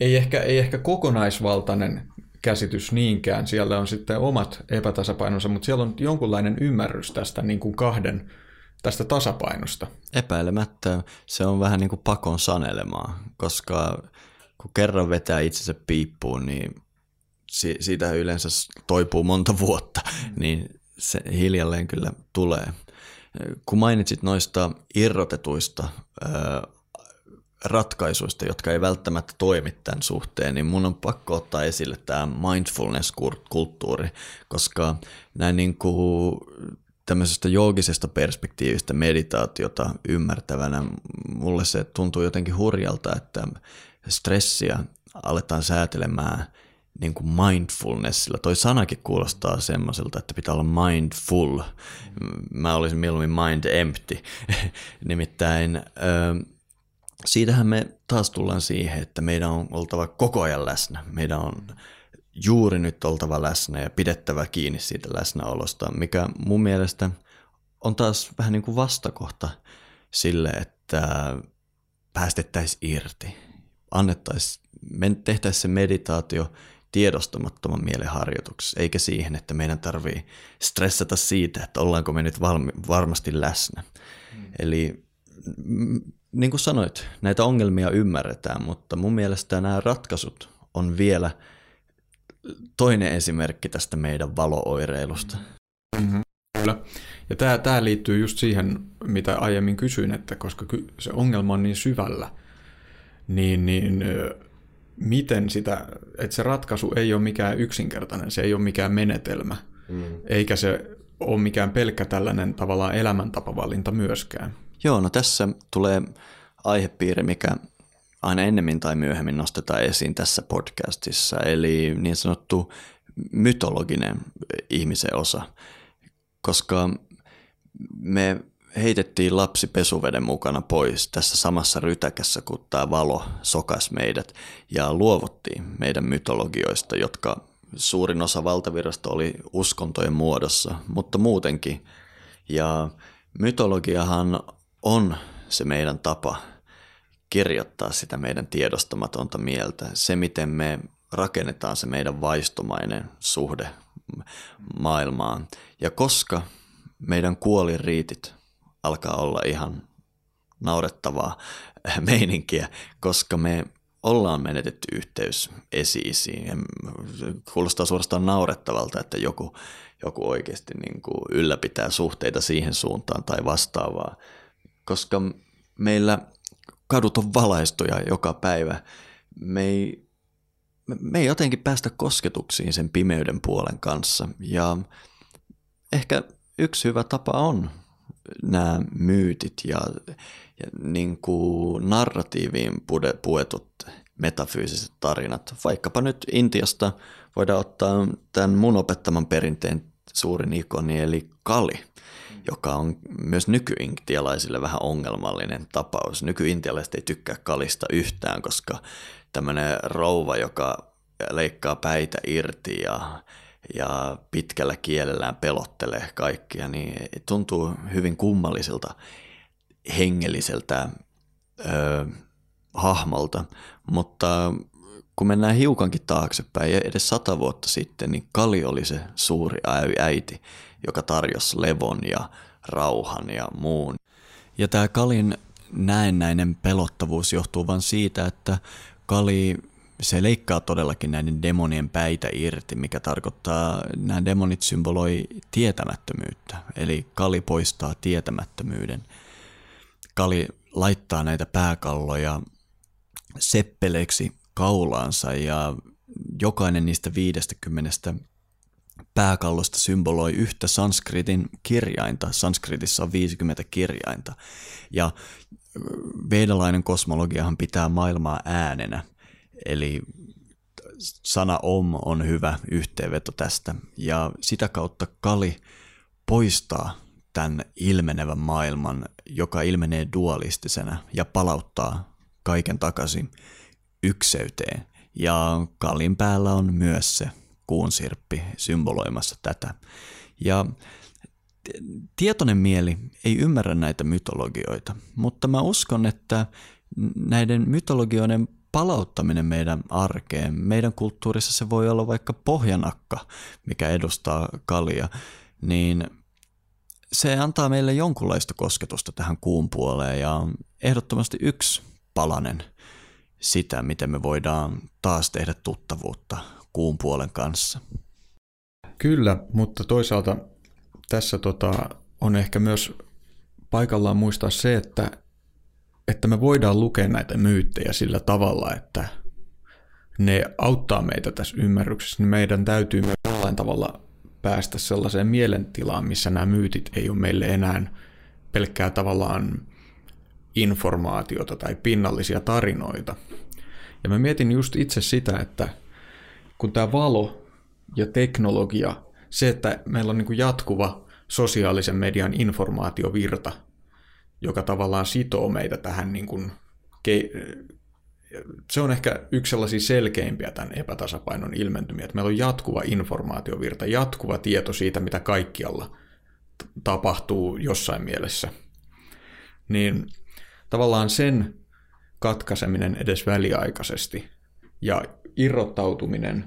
ei, ehkä, ei ehkä kokonaisvaltainen käsitys niinkään. Siellä on sitten omat epätasapainonsa, mutta siellä on jonkunlainen ymmärrys tästä niin kuin kahden tästä tasapainosta. Epäilemättä se on vähän niin kuin pakon sanelemaa, koska kun kerran vetää itsensä piippuun, niin siitä yleensä toipuu monta vuotta, mm. niin se hiljalleen kyllä tulee. Kun mainitsit noista irrotetuista ratkaisuista, jotka ei välttämättä toimi tämän suhteen, niin mun on pakko ottaa esille tämä mindfulness-kulttuuri, koska näin niin kuin tämmöisestä joogisesta perspektiivistä meditaatiota ymmärtävänä mulle se tuntuu jotenkin hurjalta, että stressiä aletaan säätelemään niin kuin mindfulnessilla. Toi sanakin kuulostaa semmoiselta, että pitää olla mindful. Mä olisin mieluummin mind empty. Nimittäin siitähän me taas tullaan siihen, että meidän on oltava koko ajan läsnä. Meidän on juuri nyt oltava läsnä ja pidettävä kiinni siitä läsnäolosta, mikä mun mielestä on taas vähän niin kuin vastakohta sille, että päästettäisiin irti. Annettaisiin, tehtäisiin se meditaatio tiedostamattoman mielen harjoituksessa, eikä siihen, että meidän tarvii stressata siitä, että ollaanko me nyt valmi, varmasti läsnä. Mm. Eli niin kuin sanoit, näitä ongelmia ymmärretään, mutta mun mielestä nämä ratkaisut on vielä toinen esimerkki tästä meidän valooireilusta. Mm-hmm. Kyllä. Ja tämä, tämä liittyy just siihen, mitä aiemmin kysyin, että koska se ongelma on niin syvällä, niin, niin miten sitä, että se ratkaisu ei ole mikään yksinkertainen, se ei ole mikään menetelmä, mm. eikä se ole mikään pelkkä tällainen tavallaan elämäntapavalinta myöskään. Joo, no tässä tulee aihepiiri, mikä aina ennemmin tai myöhemmin nostetaan esiin tässä podcastissa, eli niin sanottu mytologinen ihmisen osa, koska me heitettiin lapsi pesuveden mukana pois tässä samassa rytäkässä, kun tämä valo sokas meidät ja luovuttiin meidän mytologioista, jotka suurin osa valtavirrasta oli uskontojen muodossa, mutta muutenkin. Ja mytologiahan on se meidän tapa kirjoittaa sitä meidän tiedostamatonta mieltä. Se, miten me rakennetaan se meidän vaistomainen suhde maailmaan. Ja koska meidän kuoliriitit alkaa olla ihan naurettavaa meininkiä, koska me ollaan menetetty yhteys esiisiin. Kuulostaa suorastaan naurettavalta, että joku, joku oikeasti niin kuin ylläpitää suhteita siihen suuntaan tai vastaavaa, koska meillä kadut on valaistuja joka päivä. Me ei, me ei jotenkin päästä kosketuksiin sen pimeyden puolen kanssa. Ja ehkä yksi hyvä tapa on nämä myytit ja, ja niin kuin narratiiviin puetut metafyysiset tarinat. Vaikkapa nyt Intiasta voidaan ottaa tämän mun opettaman perinteen suurin ikoni, eli Kali – joka on myös nykyintialaisille vähän ongelmallinen tapaus. Nykyintialaiset ei tykkää kalista yhtään, koska tämmöinen rouva, joka leikkaa päitä irti ja, ja pitkällä kielellään pelottelee kaikkia, niin tuntuu hyvin kummalliselta hengelliseltä ö, hahmolta. Mutta kun mennään hiukankin taaksepäin, ja edes sata vuotta sitten, niin Kali oli se suuri äiti, joka tarjosi levon ja rauhan ja muun. Ja tämä Kalin näennäinen pelottavuus johtuu vain siitä, että Kali se leikkaa todellakin näiden demonien päitä irti, mikä tarkoittaa, nämä demonit symboloi tietämättömyyttä, eli kali poistaa tietämättömyyden. Kali laittaa näitä pääkalloja seppeleiksi kaulaansa ja jokainen niistä 50 pääkallosta symboloi yhtä sanskritin kirjainta. Sanskritissa on 50 kirjainta. Ja vedalainen kosmologiahan pitää maailmaa äänenä. Eli sana om on hyvä yhteenveto tästä. Ja sitä kautta Kali poistaa tämän ilmenevän maailman, joka ilmenee dualistisena ja palauttaa kaiken takaisin ykseyteen. Ja Kalin päällä on myös se kuunsirppi symboloimassa tätä. Ja tietoinen mieli ei ymmärrä näitä mytologioita, mutta mä uskon, että näiden mytologioiden palauttaminen meidän arkeen, meidän kulttuurissa se voi olla vaikka pohjanakka, mikä edustaa kalia, niin se antaa meille jonkunlaista kosketusta tähän kuun puoleen ja ehdottomasti yksi palanen sitä, miten me voidaan taas tehdä tuttavuutta kuun puolen kanssa. Kyllä, mutta toisaalta tässä tota, on ehkä myös paikallaan muistaa se, että, että me voidaan lukea näitä myyttejä sillä tavalla, että ne auttaa meitä tässä ymmärryksessä, niin meidän täytyy myös jollain tavalla päästä sellaiseen mielentilaan, missä nämä myytit ei ole meille enää pelkkää tavallaan informaatiota tai pinnallisia tarinoita. Ja mä mietin just itse sitä, että kun tämä valo ja teknologia, se, että meillä on niin jatkuva sosiaalisen median informaatiovirta, joka tavallaan sitoo meitä tähän, niin kuin, se on ehkä yksi sellaisia selkeimpiä tämän epätasapainon ilmentymiä, että meillä on jatkuva informaatiovirta, jatkuva tieto siitä, mitä kaikkialla tapahtuu jossain mielessä. Niin tavallaan sen katkaiseminen edes väliaikaisesti ja irrottautuminen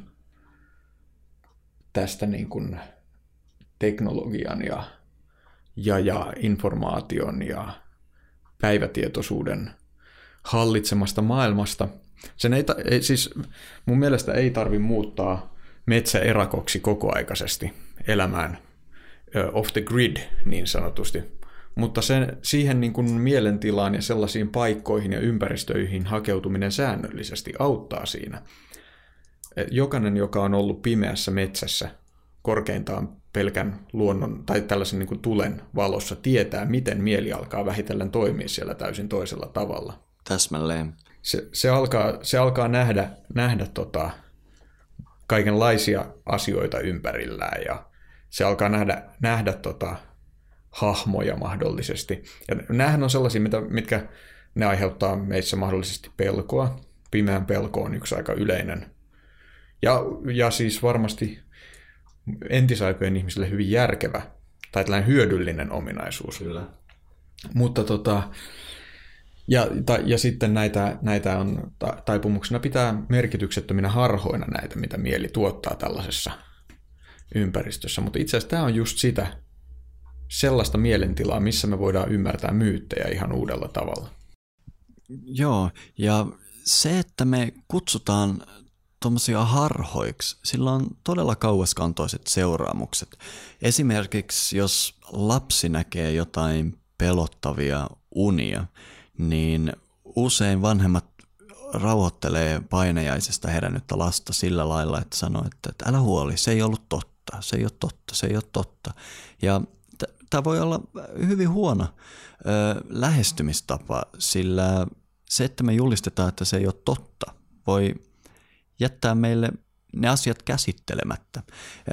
tästä niin kuin teknologian ja, ja, ja informaation ja päivätietoisuuden hallitsemasta maailmasta. Sen ei, ei, siis mun mielestä ei tarvi muuttaa metsäerakoksi kokoaikaisesti elämään off the grid niin sanotusti, mutta sen, siihen niin kuin mielentilaan ja sellaisiin paikkoihin ja ympäristöihin hakeutuminen säännöllisesti auttaa siinä. Jokainen, joka on ollut pimeässä metsässä korkeintaan pelkän luonnon tai tällaisen niin kuin tulen valossa, tietää, miten mieli alkaa vähitellen toimia siellä täysin toisella tavalla. Täsmälleen. Se, se, alkaa, se alkaa nähdä, nähdä tota, kaikenlaisia asioita ympärillään ja se alkaa nähdä, nähdä tota, hahmoja mahdollisesti. Ja nämähän on sellaisia, mitä, mitkä ne aiheuttaa meissä mahdollisesti pelkoa. Pimeän pelko on yksi aika yleinen. Ja, ja siis varmasti entisaikojen ihmisille hyvin järkevä tai tällainen hyödyllinen ominaisuus. Kyllä. Mutta tota, ja, ta, ja sitten näitä, näitä on taipumuksena pitää merkityksettöminä harhoina näitä, mitä mieli tuottaa tällaisessa ympäristössä. Mutta itse asiassa tämä on just sitä, sellaista mielentilaa, missä me voidaan ymmärtää myyttejä ihan uudella tavalla. Joo, ja se, että me kutsutaan tuommoisia harhoiksi, sillä on todella kauaskantoiset seuraamukset. Esimerkiksi jos lapsi näkee jotain pelottavia unia, niin usein vanhemmat rauhoittelee painajaisesta herännyttä lasta sillä lailla, että sanoo, että, älä huoli, se ei ollut totta, se ei ole totta, se ei ole totta. Ja tämä voi olla hyvin huono ö, lähestymistapa, sillä se, että me julistetaan, että se ei ole totta, voi jättää meille ne asiat käsittelemättä.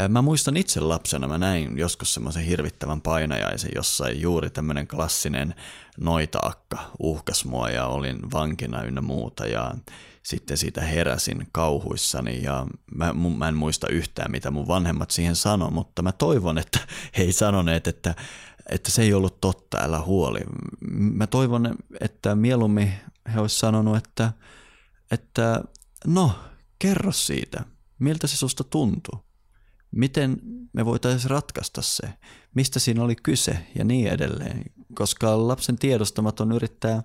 Mä muistan itse lapsena, mä näin joskus semmoisen hirvittävän painajaisen, jossa juuri tämmöinen klassinen noitaakka uhkas mua ja olin vankina ynnä muuta ja sitten siitä heräsin kauhuissani ja mä, mä en muista yhtään, mitä mun vanhemmat siihen sanoi, mutta mä toivon, että he ei sanoneet, että, että se ei ollut totta, älä huoli. Mä toivon, että mieluummin he olisivat sanonut, että, että no, kerro siitä, miltä se susta tuntuu, miten me voitaisiin ratkaista se, mistä siinä oli kyse ja niin edelleen, koska lapsen tiedostamaton yrittää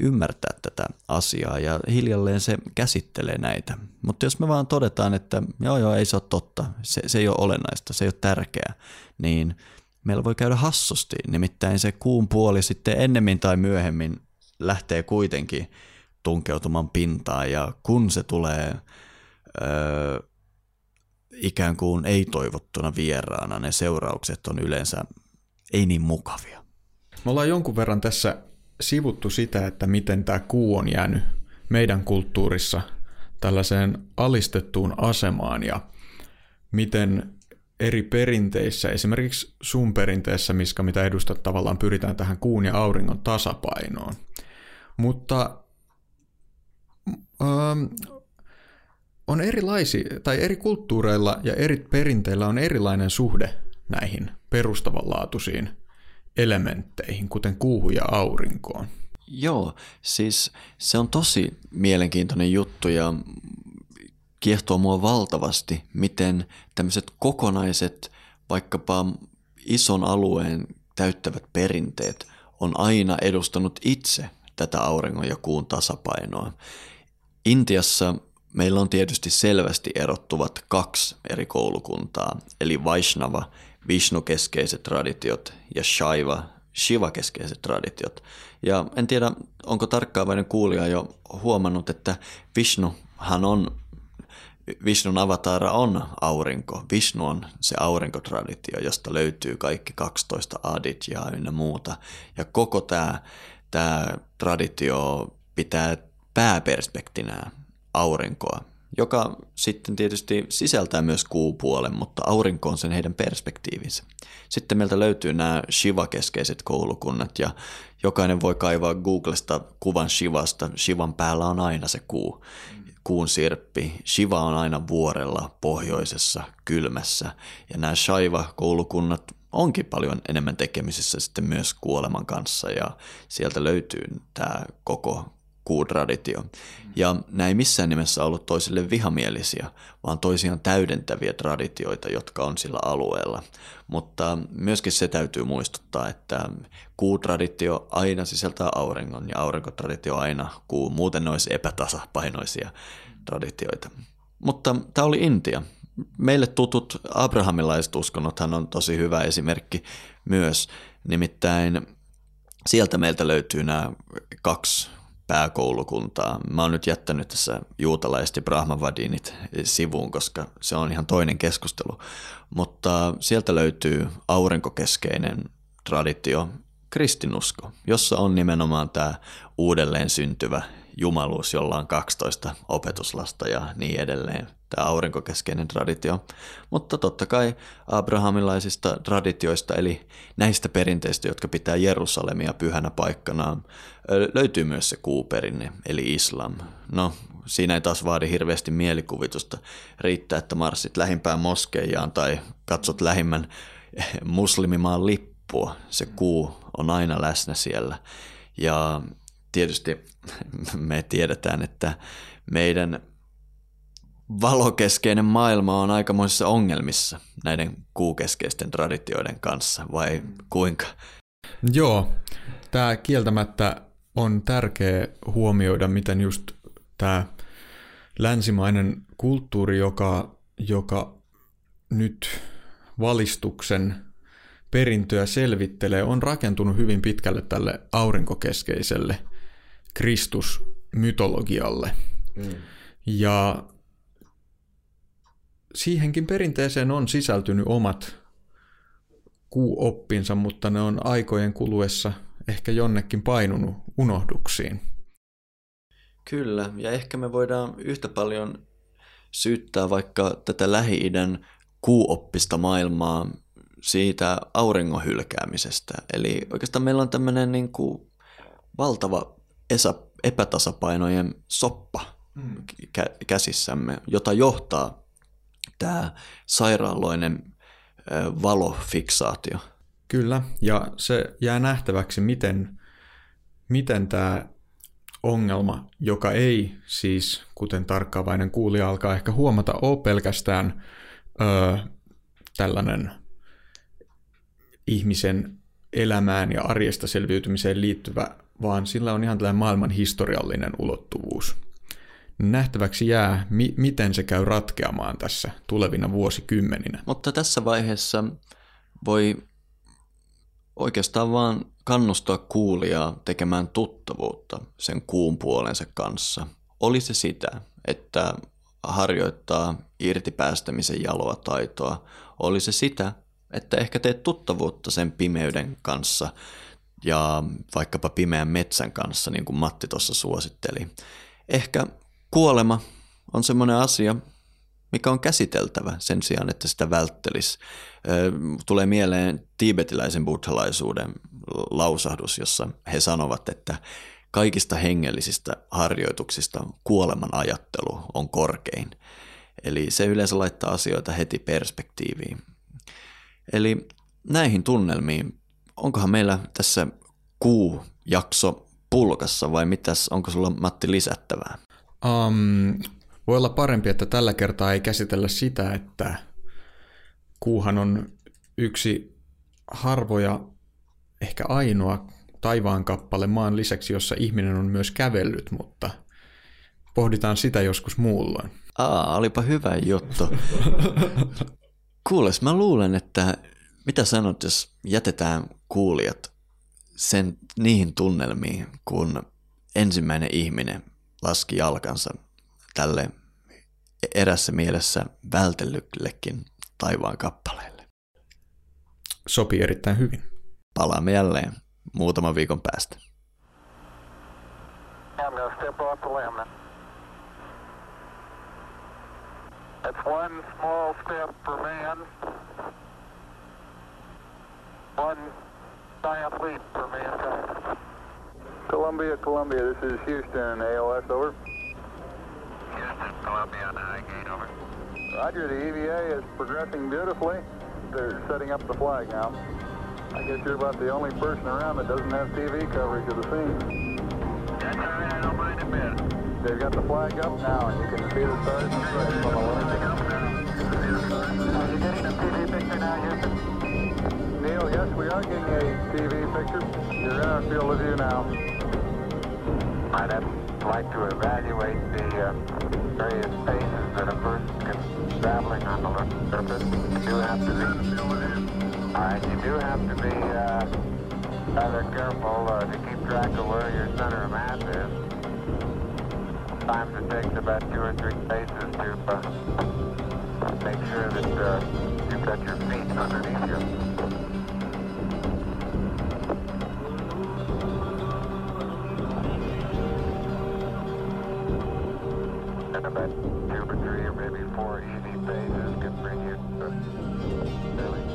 ymmärtää tätä asiaa ja hiljalleen se käsittelee näitä. Mutta jos me vaan todetaan, että joo joo ei se ole totta, se, se ei ole olennaista, se ei ole tärkeää, niin meillä voi käydä hassusti. Nimittäin se kuun puoli sitten ennemmin tai myöhemmin lähtee kuitenkin tunkeutumaan pintaan ja kun se tulee öö, ikään kuin ei-toivottuna vieraana, ne seuraukset on yleensä ei niin mukavia. Me ollaan jonkun verran tässä sivuttu sitä, että miten tämä kuu on jäänyt meidän kulttuurissa tällaiseen alistettuun asemaan ja miten eri perinteissä, esimerkiksi sun perinteessä, missä mitä edustat tavallaan pyritään tähän kuun ja auringon tasapainoon. Mutta on erilaisia, tai eri kulttuureilla ja eri perinteillä on erilainen suhde näihin perustavanlaatuisiin elementteihin, kuten kuuhun ja aurinkoon. Joo, siis se on tosi mielenkiintoinen juttu ja kiehtoo mua valtavasti, miten tämmöiset kokonaiset, vaikkapa ison alueen täyttävät perinteet on aina edustanut itse tätä auringon ja kuun tasapainoa. Intiassa meillä on tietysti selvästi erottuvat kaksi eri koulukuntaa, eli Vaishnava, Vishnu-keskeiset traditiot ja Shaiva, Shiva-keskeiset traditiot. Ja en tiedä, onko tarkkaavainen kuulija jo huomannut, että Vishnuhan on Vishnun avataara on aurinko. Vishnu on se aurinkotraditio, josta löytyy kaikki 12 aditjaa ynnä muuta. Ja koko tämä, tämä traditio pitää pääperspektinää aurinkoa, joka sitten tietysti sisältää myös kuupuolen, mutta aurinko on sen heidän perspektiivinsä. Sitten meiltä löytyy nämä Shiva-keskeiset koulukunnat ja jokainen voi kaivaa Googlesta kuvan Shivasta. Shivan päällä on aina se kuu kuun sirppi. Shiva on aina vuorella, pohjoisessa, kylmässä. Ja nämä Shaiva-koulukunnat onkin paljon enemmän tekemisissä sitten myös kuoleman kanssa ja sieltä löytyy tämä koko kuutraditio. Ja näin ei missään nimessä ollut toisille vihamielisiä, vaan toisiaan täydentäviä traditioita, jotka on sillä alueella. Mutta myöskin se täytyy muistuttaa, että kuutraditio aina sisältää auringon ja aurinkotraditio aina kuu, muuten ne olisi epätasapainoisia traditioita. Mutta tämä oli Intia. Meille tutut abrahamilaiset uskonnothan on tosi hyvä esimerkki myös. Nimittäin sieltä meiltä löytyy nämä kaksi pääkoulukuntaa. Mä oon nyt jättänyt tässä juutalaiset ja brahmavadinit sivuun, koska se on ihan toinen keskustelu. Mutta sieltä löytyy aurinkokeskeinen traditio, kristinusko, jossa on nimenomaan tämä uudelleen syntyvä jumaluus, jolla on 12 opetuslasta ja niin edelleen. Tämä aurinkokeskeinen traditio. Mutta totta kai abrahamilaisista traditioista, eli näistä perinteistä, jotka pitää Jerusalemia pyhänä paikkanaan, löytyy myös se kuuperinne, eli islam. No, siinä ei taas vaadi hirveästi mielikuvitusta. Riittää, että marssit lähimpään moskeijaan tai katsot lähimmän muslimimaan lippua. Se kuu on aina läsnä siellä. Ja tietysti me tiedetään, että meidän valokeskeinen maailma on aikamoisissa ongelmissa näiden kuukeskeisten traditioiden kanssa, vai kuinka? Joo, tämä kieltämättä on tärkeä huomioida, miten just tämä länsimainen kulttuuri, joka, joka nyt valistuksen perintöä selvittelee, on rakentunut hyvin pitkälle tälle aurinkokeskeiselle Kristusmytologialle. Mm. Ja siihenkin perinteeseen on sisältynyt omat kuuoppinsa, mutta ne on aikojen kuluessa ehkä jonnekin painunut unohduksiin. Kyllä, ja ehkä me voidaan yhtä paljon syyttää vaikka tätä Lähi-idän kuuoppista maailmaa siitä auringon hylkäämisestä. Eli oikeastaan meillä on tämmöinen niin kuin valtava esä, epätasapainojen soppa mm. kä- käsissämme, jota johtaa tämä sairaaloinen valofiksaatio. Kyllä, ja se jää nähtäväksi, miten, miten tämä ongelma, joka ei siis, kuten tarkkaavainen kuulija alkaa ehkä huomata, ole pelkästään ö, tällainen ihmisen elämään ja arjesta selviytymiseen liittyvä vaan sillä on ihan tällainen maailman historiallinen ulottuvuus. Nähtäväksi jää, mi- miten se käy ratkeamaan tässä tulevina vuosikymmeninä. Mutta tässä vaiheessa voi oikeastaan vaan kannustaa kuulijaa tekemään tuttavuutta sen kuun puolensa kanssa. Oli se sitä, että harjoittaa irtipäästämisen jaloa taitoa. Oli se sitä, että ehkä teet tuttavuutta sen pimeyden kanssa ja vaikkapa pimeän metsän kanssa, niin kuin Matti tuossa suositteli. Ehkä kuolema on semmoinen asia, mikä on käsiteltävä sen sijaan, että sitä välttelisi. Tulee mieleen tiibetiläisen buddhalaisuuden lausahdus, jossa he sanovat, että kaikista hengellisistä harjoituksista kuoleman ajattelu on korkein. Eli se yleensä laittaa asioita heti perspektiiviin. Eli näihin tunnelmiin, onkohan meillä tässä kuujakso pulkassa vai mitäs, onko sulla Matti lisättävää? Um, voi olla parempi, että tällä kertaa ei käsitellä sitä, että kuuhan on yksi harvoja, ehkä ainoa taivaan kappale maan lisäksi, jossa ihminen on myös kävellyt, mutta pohditaan sitä joskus muulloin. Aa, olipa hyvä juttu. Kuules, mä luulen, että mitä sanot, jos jätetään kuulijat sen niihin tunnelmiin, kun ensimmäinen ihminen laski jalkansa tälle erässä mielessä vältellyllekin taivaan kappaleelle. Sopii erittäin hyvin. Palaamme jälleen muutaman viikon päästä. That's one small step for man, one giant leap for mankind. Columbia, Columbia, this is Houston, AOS, over. Houston, Columbia on the high gate, over. Roger, the EVA is progressing beautifully. They're setting up the flag now. I guess you're about the only person around that doesn't have TV coverage of the scene. That's all right, I don't mind a bit. They've got the flag up now, and you can see the stars and stripes on the left. Are you getting a TV picture now, Houston? Neil, yes, we are getting a TV picture. You're in our field of view now. I'd like to evaluate the uh, various phases that a person can traveling on the surface. You do have to be All right, you do have to be uh, rather careful uh, to keep track of where your center of mass is. Sometimes it takes about two or three paces to uh, make sure that uh, you've got your feet underneath you. two or three or maybe four easy phases can bring you to